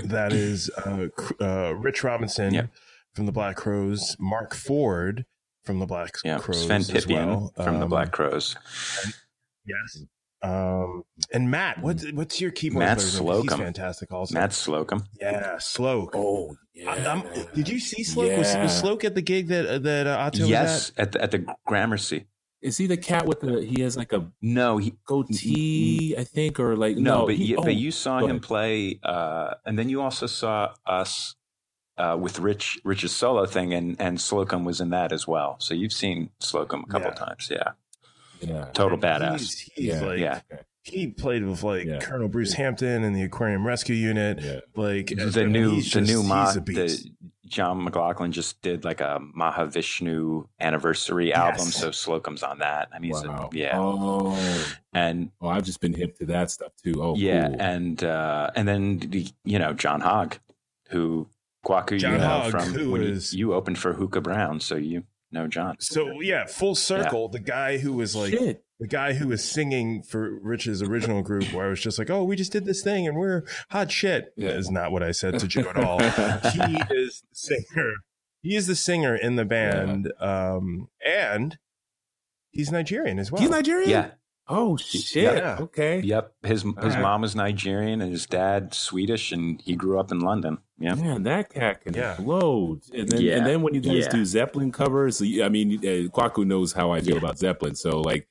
that is uh, uh rich robinson Yep. From the black crowes mark ford from the black Yeah. crowes Sven as Pipien well. from the Um, Black Crowes. Yes. Um, and Matt, what's what's your keyboard Matt player's name? He's Slocum. fantastic. Also, Matt Slocum. yeah, Sloke. oh yeah. I'm- did you see Sloke? Was, Yeah. was Sloke at the gig that uh, that uh, Otto Yes, at the, at the Gramercy. Is he the cat with the? He has like a No, he goatee, I think, or like no, no. but he- you, oh, but you saw him ahead. play, uh, and then you also saw us uh, with Rich Rich's solo thing, and and Slocum was in that as well. So you've seen Slocum a couple Yeah. times, yeah. Yeah. Total was badass. He's, he's Yeah. like Yeah. he played with like Yeah. Colonel Bruce Hampton and the Aquarium Rescue Unit. Yeah. Like I the mean, new the just- new Ma, the John McLaughlin just did like a Mahavishnu anniversary album, so Slocum's on that. I mean, he's a- yeah, Oh. and Oh, I've just been hip to that stuff too. Oh, yeah, cool. and uh, and then you know John Hogg, who Kwaku John you know Hogg, from who when you- you, opened for Hookah Brown, so you know John. So yeah, full circle. The guy who was like Shit. the guy who was singing for Rich's original group, where I was just like, "Oh, we just did this thing and we're hot shit." Yeah. That is not what I said to Joe at all. he is the singer. He is the singer in the band, um, and he's Nigerian as well. He's Nigerian. Yeah, Oh shit. Yeah. Okay. yep. His his right. mom was Nigerian and his dad Swedish, and he grew up in London. Yeah, Man, that cat can Yeah. load. And then, Yeah. and then when you guys Yeah. do Zeppelin covers, I mean, uh, Kwaku knows how I feel Yeah. about Zeppelin. So, like,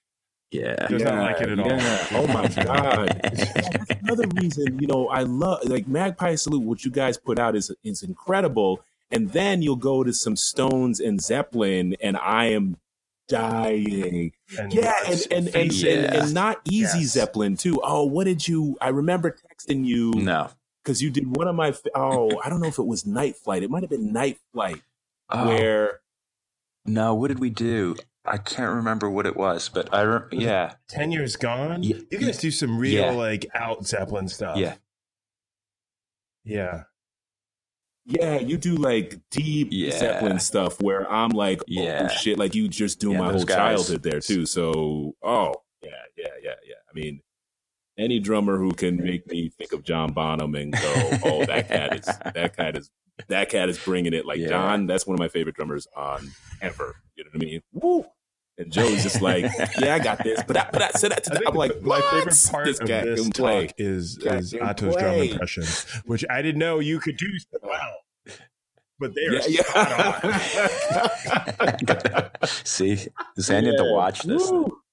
yeah. Does not like it at all. Oh my god. That's another reason, you know, I love like Magpie Salute. What you guys put out is is incredible. And then you'll go to some Stones and Zeppelin, and I am dying. And Yeah, and and and, face Yeah. and, and not easy Yes. Zeppelin too. Oh, what did you? I remember texting you No, because you did one of my. Oh, I don't know if it was Night Flight. It might have been Night Flight Oh, where. no. What did we do? I can't remember what it was, but I re- yeah, ten years gone. Yeah. You guys do some real Yeah. like out Zeppelin stuff. yeah, yeah. Yeah, you do like deep Yeah. Zeppelin stuff where I'm like, oh Yeah. shit, like you just do Yeah, my whole guys. childhood there too. So, oh yeah, yeah, yeah, yeah. I mean, any drummer who can make me think of John Bonham and go, oh, that cat is that cat is that cat is bringing it. Like. John, that's one of my favorite drummers on ever. You know what I mean? Woo! And Joe's just like, yeah, I got this, but I, but I said that to I them. think I'm like, my favorite part this of this can play. talk is Cat is can Otto's drum impressions, which I didn't know you could do so well. But they are Yeah, spot on. yeah. See, Zan had to watch this. Woo.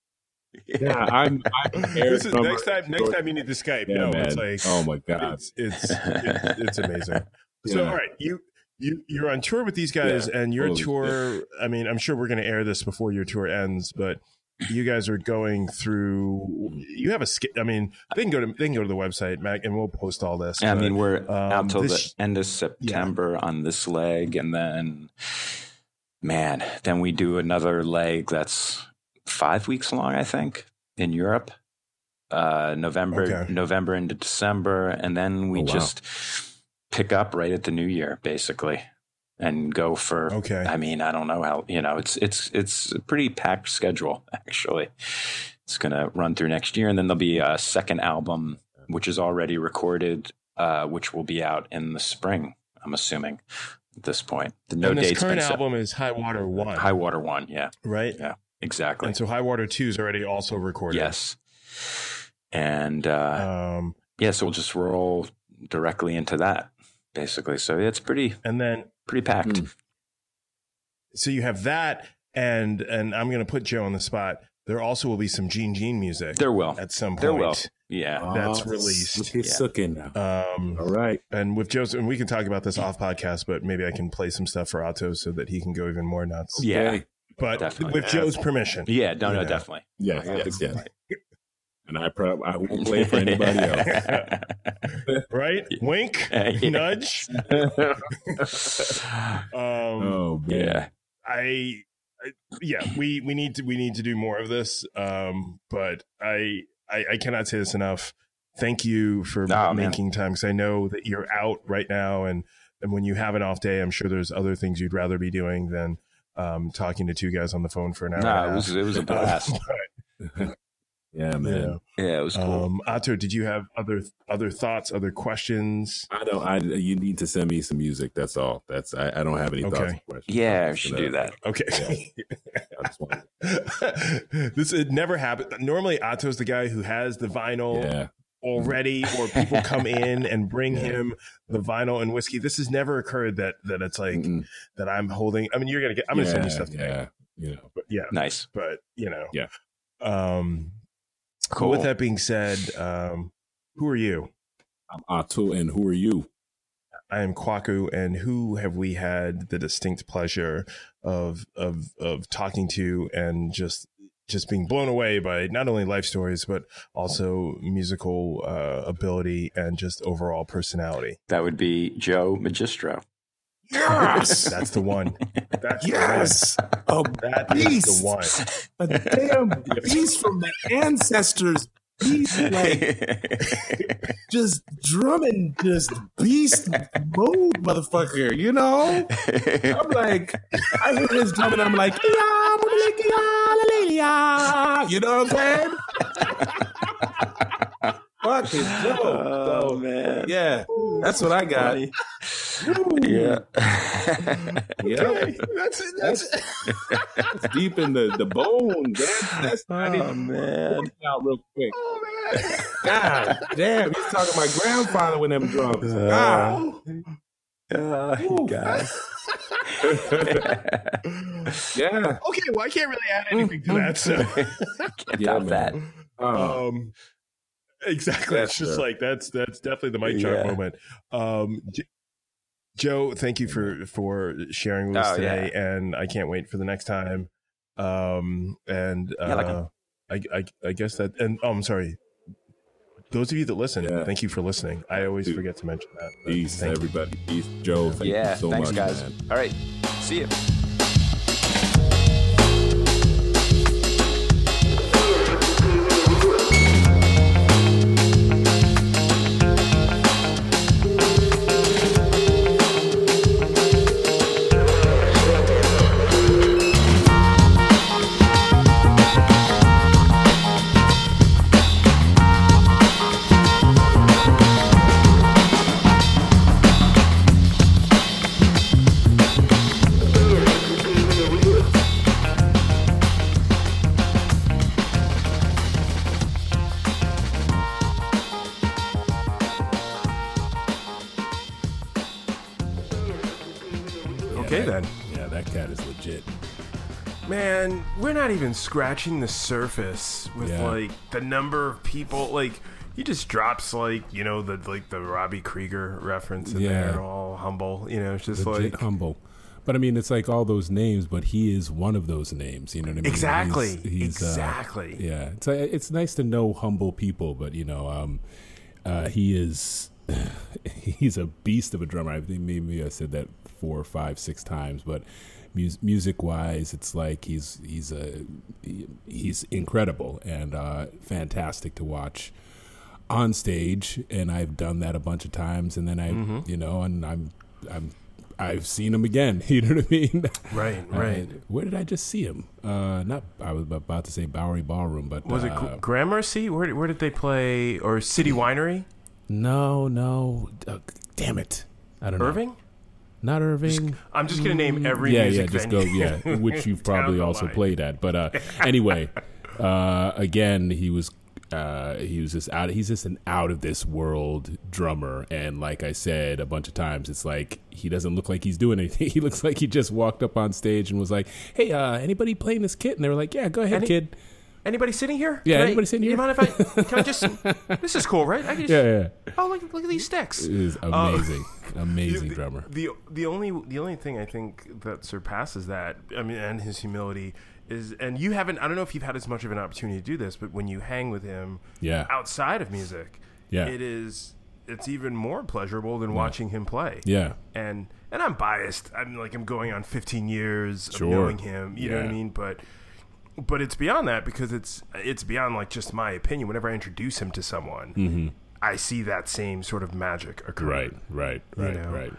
Yeah, I'm. I'm This is from- next time. Next time you need to Skype. Yeah, no, man. it's like oh my god. it's it's it's, it's amazing. So Yeah. all right, you you you're on tour with these guys, and your Holy tour. I mean, I'm sure we're going to air this before your tour ends, but you guys are going through. You have a. I mean, they can go to they can go to the website, Mac, and we'll post all this. I but- mean, we're um, out till this- the end of September on this leg, and then, man, then we do another leg that's five weeks long, I think, in Europe. Uh, November, Okay. November into December, and then we Oh, wow. just pick up right at the new year, basically, and go for. Okay. I mean, I don't know how you know. It's it's it's a pretty packed schedule actually. It's gonna run through next year, and then there'll be a second album, which is already recorded, uh, which will be out in the spring. I'm assuming at this point. The no and this date's current set. album is High Water One, High Water One, yeah, right? Yeah. exactly. And so High Water Two is already also recorded. Yes. And uh, Um, yeah, so we'll just roll directly into that, basically. So it's pretty and then pretty packed. Hmm. so you have that, and and I'm going to put Joe on the spot. There also will be some Gene Gene music There will. at some point. There will. Yeah. That's Oh, released. Look, he's Yeah. sucking now. Um, All right. and with Joe's, and we can talk about this off podcast, but maybe I can play some stuff for Otto so that he can go even more nuts. Yeah. Okay. but definitely. with Joe's permission. Yeah. No, no, Yeah. definitely. Yes, I have yes, yes. And I probably I won't play for anybody else. Right? Wink, Yeah. nudge. Um, Oh man. yeah. I, I yeah, we we need to we need to do more of this. Um, but I I, I cannot say this enough. Thank you for Nah, man. making time because I know that you're out right now, and and when you have an off day, I'm sure there's other things you'd rather be doing than um, talking to two guys on the phone for an hour. No, it was it was a blast. Yeah, man. Yeah, it was cool. Um, Otto, did you have other other thoughts, other questions? I don't. I you need to send me some music. That's all. That's I, I don't have any thoughts. Okay. Or questions. yeah, I'm we just should do that. Okay. I just want- this it never happened. Normally, Otto's the guy who has the vinyl yeah. already, or people come in and bring Yeah. him the vinyl and whiskey. This has never occurred that that it's like Mm-mm. that I'm holding. I mean, you're gonna get. I'm gonna send you stuff. to Yeah. You know. But yeah, Nice. but you know. Yeah. Um. Cool. With that being said, um, who are you? I'm Otto, and who are you? I am Kwaku, and who have we had the distinct pleasure of of of talking to and just just being blown away by not only life stories but also musical uh, ability and just overall personality. That would be Joe Magistro. Yes. That's the one. That's yes. A the one. That is beast. the one. A damn beast from the ancestors. Beast like just drumming, just beast mode, motherfucker. You know. I'm like, I hear his drumming. I'm like, "Yeah, yeah, you know what I'm saying? Fucking Joe. oh So, man. yeah, that's what I got. Yeah. Yeah, Okay, that's it. That's it. deep in the the bones. That's, that's I need oh to man. work out real quick. Oh man. God damn, he's talking to my grandfather with them drums. God. Uh, Ooh. guys. Yeah. Okay, well I can't really add anything to that. So Can't Yeah, top that. man. Oh, um exactly Yes, it's just sir. like that's that's definitely the mic chart Yeah. moment um J- joe thank you for for sharing with us Oh, today and i can't wait for the next time um and uh Yeah, like a- I, I i guess that and oh i'm sorry those of you that listen Yeah. thank you for listening i always Dude. forget to mention that but peace, thank you. everybody. Peace, Joe. Thank yeah. you so thanks, much, guys. man. All right. See you. Not even scratching the surface with Yeah. like the number of people. Like he just drops like you know the like the Robbie Krieger reference in Yeah. there, all humble. You know, it's just Legit like humble. But I mean, it's like all those names, but he is one of those names. You know what I mean? exactly, He's- he's, uh, exactly. yeah, it's uh, it's nice to know humble people, but you know, um, uh, he is he's a beast of a drummer. I think maybe I said that four or five, six times, but Mus- music wise, it's like he's he's a he's incredible and uh, fantastic to watch on stage. And I've done that a bunch of times, and then I Mm-hmm. you know, and I'm I'm I've seen him again. You know what I mean? Right, right. Uh, where did I just see him? Uh, not I was about to say Bowery Ballroom, but Was it uh, Gr- Gramercy? Where, where did they play? Or City Winery? No, no. Uh, damn it. I don't know. Irving? Not Irving. I'm just gonna name every yeah, yeah, just venue. go, yeah, which you've probably also line. played at. But uh, anyway, uh, again, he was uh, he was just out. He's just an out of this world drummer, and like I said a bunch of times, it's like he doesn't look like he's doing anything. He looks like he just walked up on stage and was like, "Hey, uh, anybody playing this kit?" And they were like, "Yeah, go ahead, Any- kid." Anybody sitting here? Yeah, Can I- anybody sitting You mind if I? Can I just? this is cool, right? I can just, Yeah, yeah. Oh, look, look at these sticks. It is uh, amazing, amazing the, drummer. The the only the only thing I think that surpasses that, I mean, and his humility is, and you haven't. I don't know if you've had as much of an opportunity to do this, but when you hang with him, Yeah. outside of music, Yeah. it is. It's even more pleasurable than watching him play. Yeah, and and I'm biased. I'm like I'm going on 15 years of knowing him. You know what I mean? But but it's beyond that because it's it's beyond like just my opinion. Whenever I introduce him to someone, mm-hmm. I see that same sort of magic occur. right, right, right, know? right.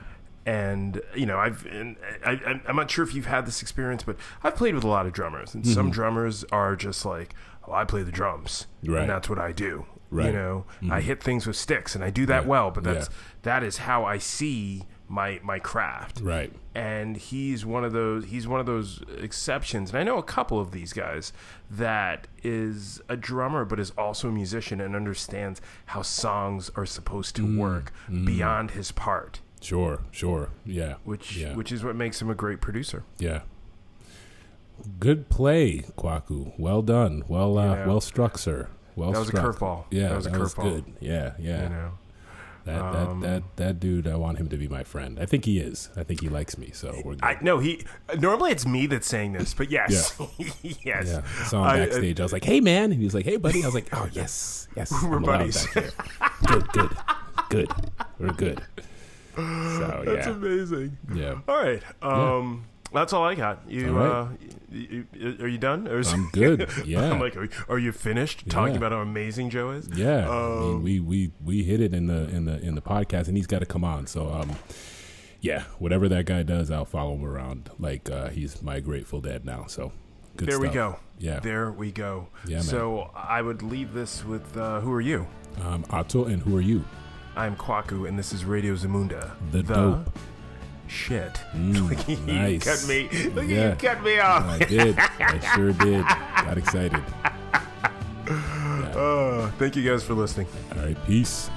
And you know, I've and I, I'm not sure if you've had this experience, but I've played with a lot of drummers, and some mm-hmm. drummers are just like, "Oh, I play the drums, Right. and that's what I do." Right. You know, I mm-hmm. hit things with sticks, and I do that Yeah. well. But that's Yeah. that is how I see my my craft Right. and he's one of those he's one of those exceptions and i know a couple of these guys that is a drummer but is also a musician and understands how songs are supposed Mm, to work beyond his part Sure, sure. Yeah. which yeah. which is what makes him a great producer Yeah. Good play, Kwaku. Well done. Well uh, Yeah. well struck, sir. Well That was a curveball. Yeah, That was a curveball. good. Yeah, yeah. you know That, Um, that that that dude, I want him to be my friend. I think he is. I think he likes me, so we're good. I no he normally it's me that's saying this but yes yes yeah, I saw him I- uh, backstage. I was like, "Hey, man," and he was like, "Hey, buddy." I was like, "Oh, yes, yes, We're I'm buddies. Good, good, good. We're good." So that's amazing yeah. all right um that's all i got you All uh you, you- are you done is- I'm good. Yeah. i'm like are, are you finished talking Yeah. about how amazing joe is Yeah, I Um, mean, we we we hit it in the in the in the podcast, and he's got to come on. So, um, yeah, whatever that guy does, I'll follow him around. Like uh, he's my Grateful Dead now. So, good There we go. Yeah. There we go. Yeah, man. so I would leave this with uh, who are you? Um, Otto, and who are you? I'm Kwaku, and this is Radio Zamunda. The dope. Shit. Mm, Look at you nice. cut me. Look Yeah. you cut me off. I did. I sure did. Got excited. Oh, thank you guys for listening. All right, peace.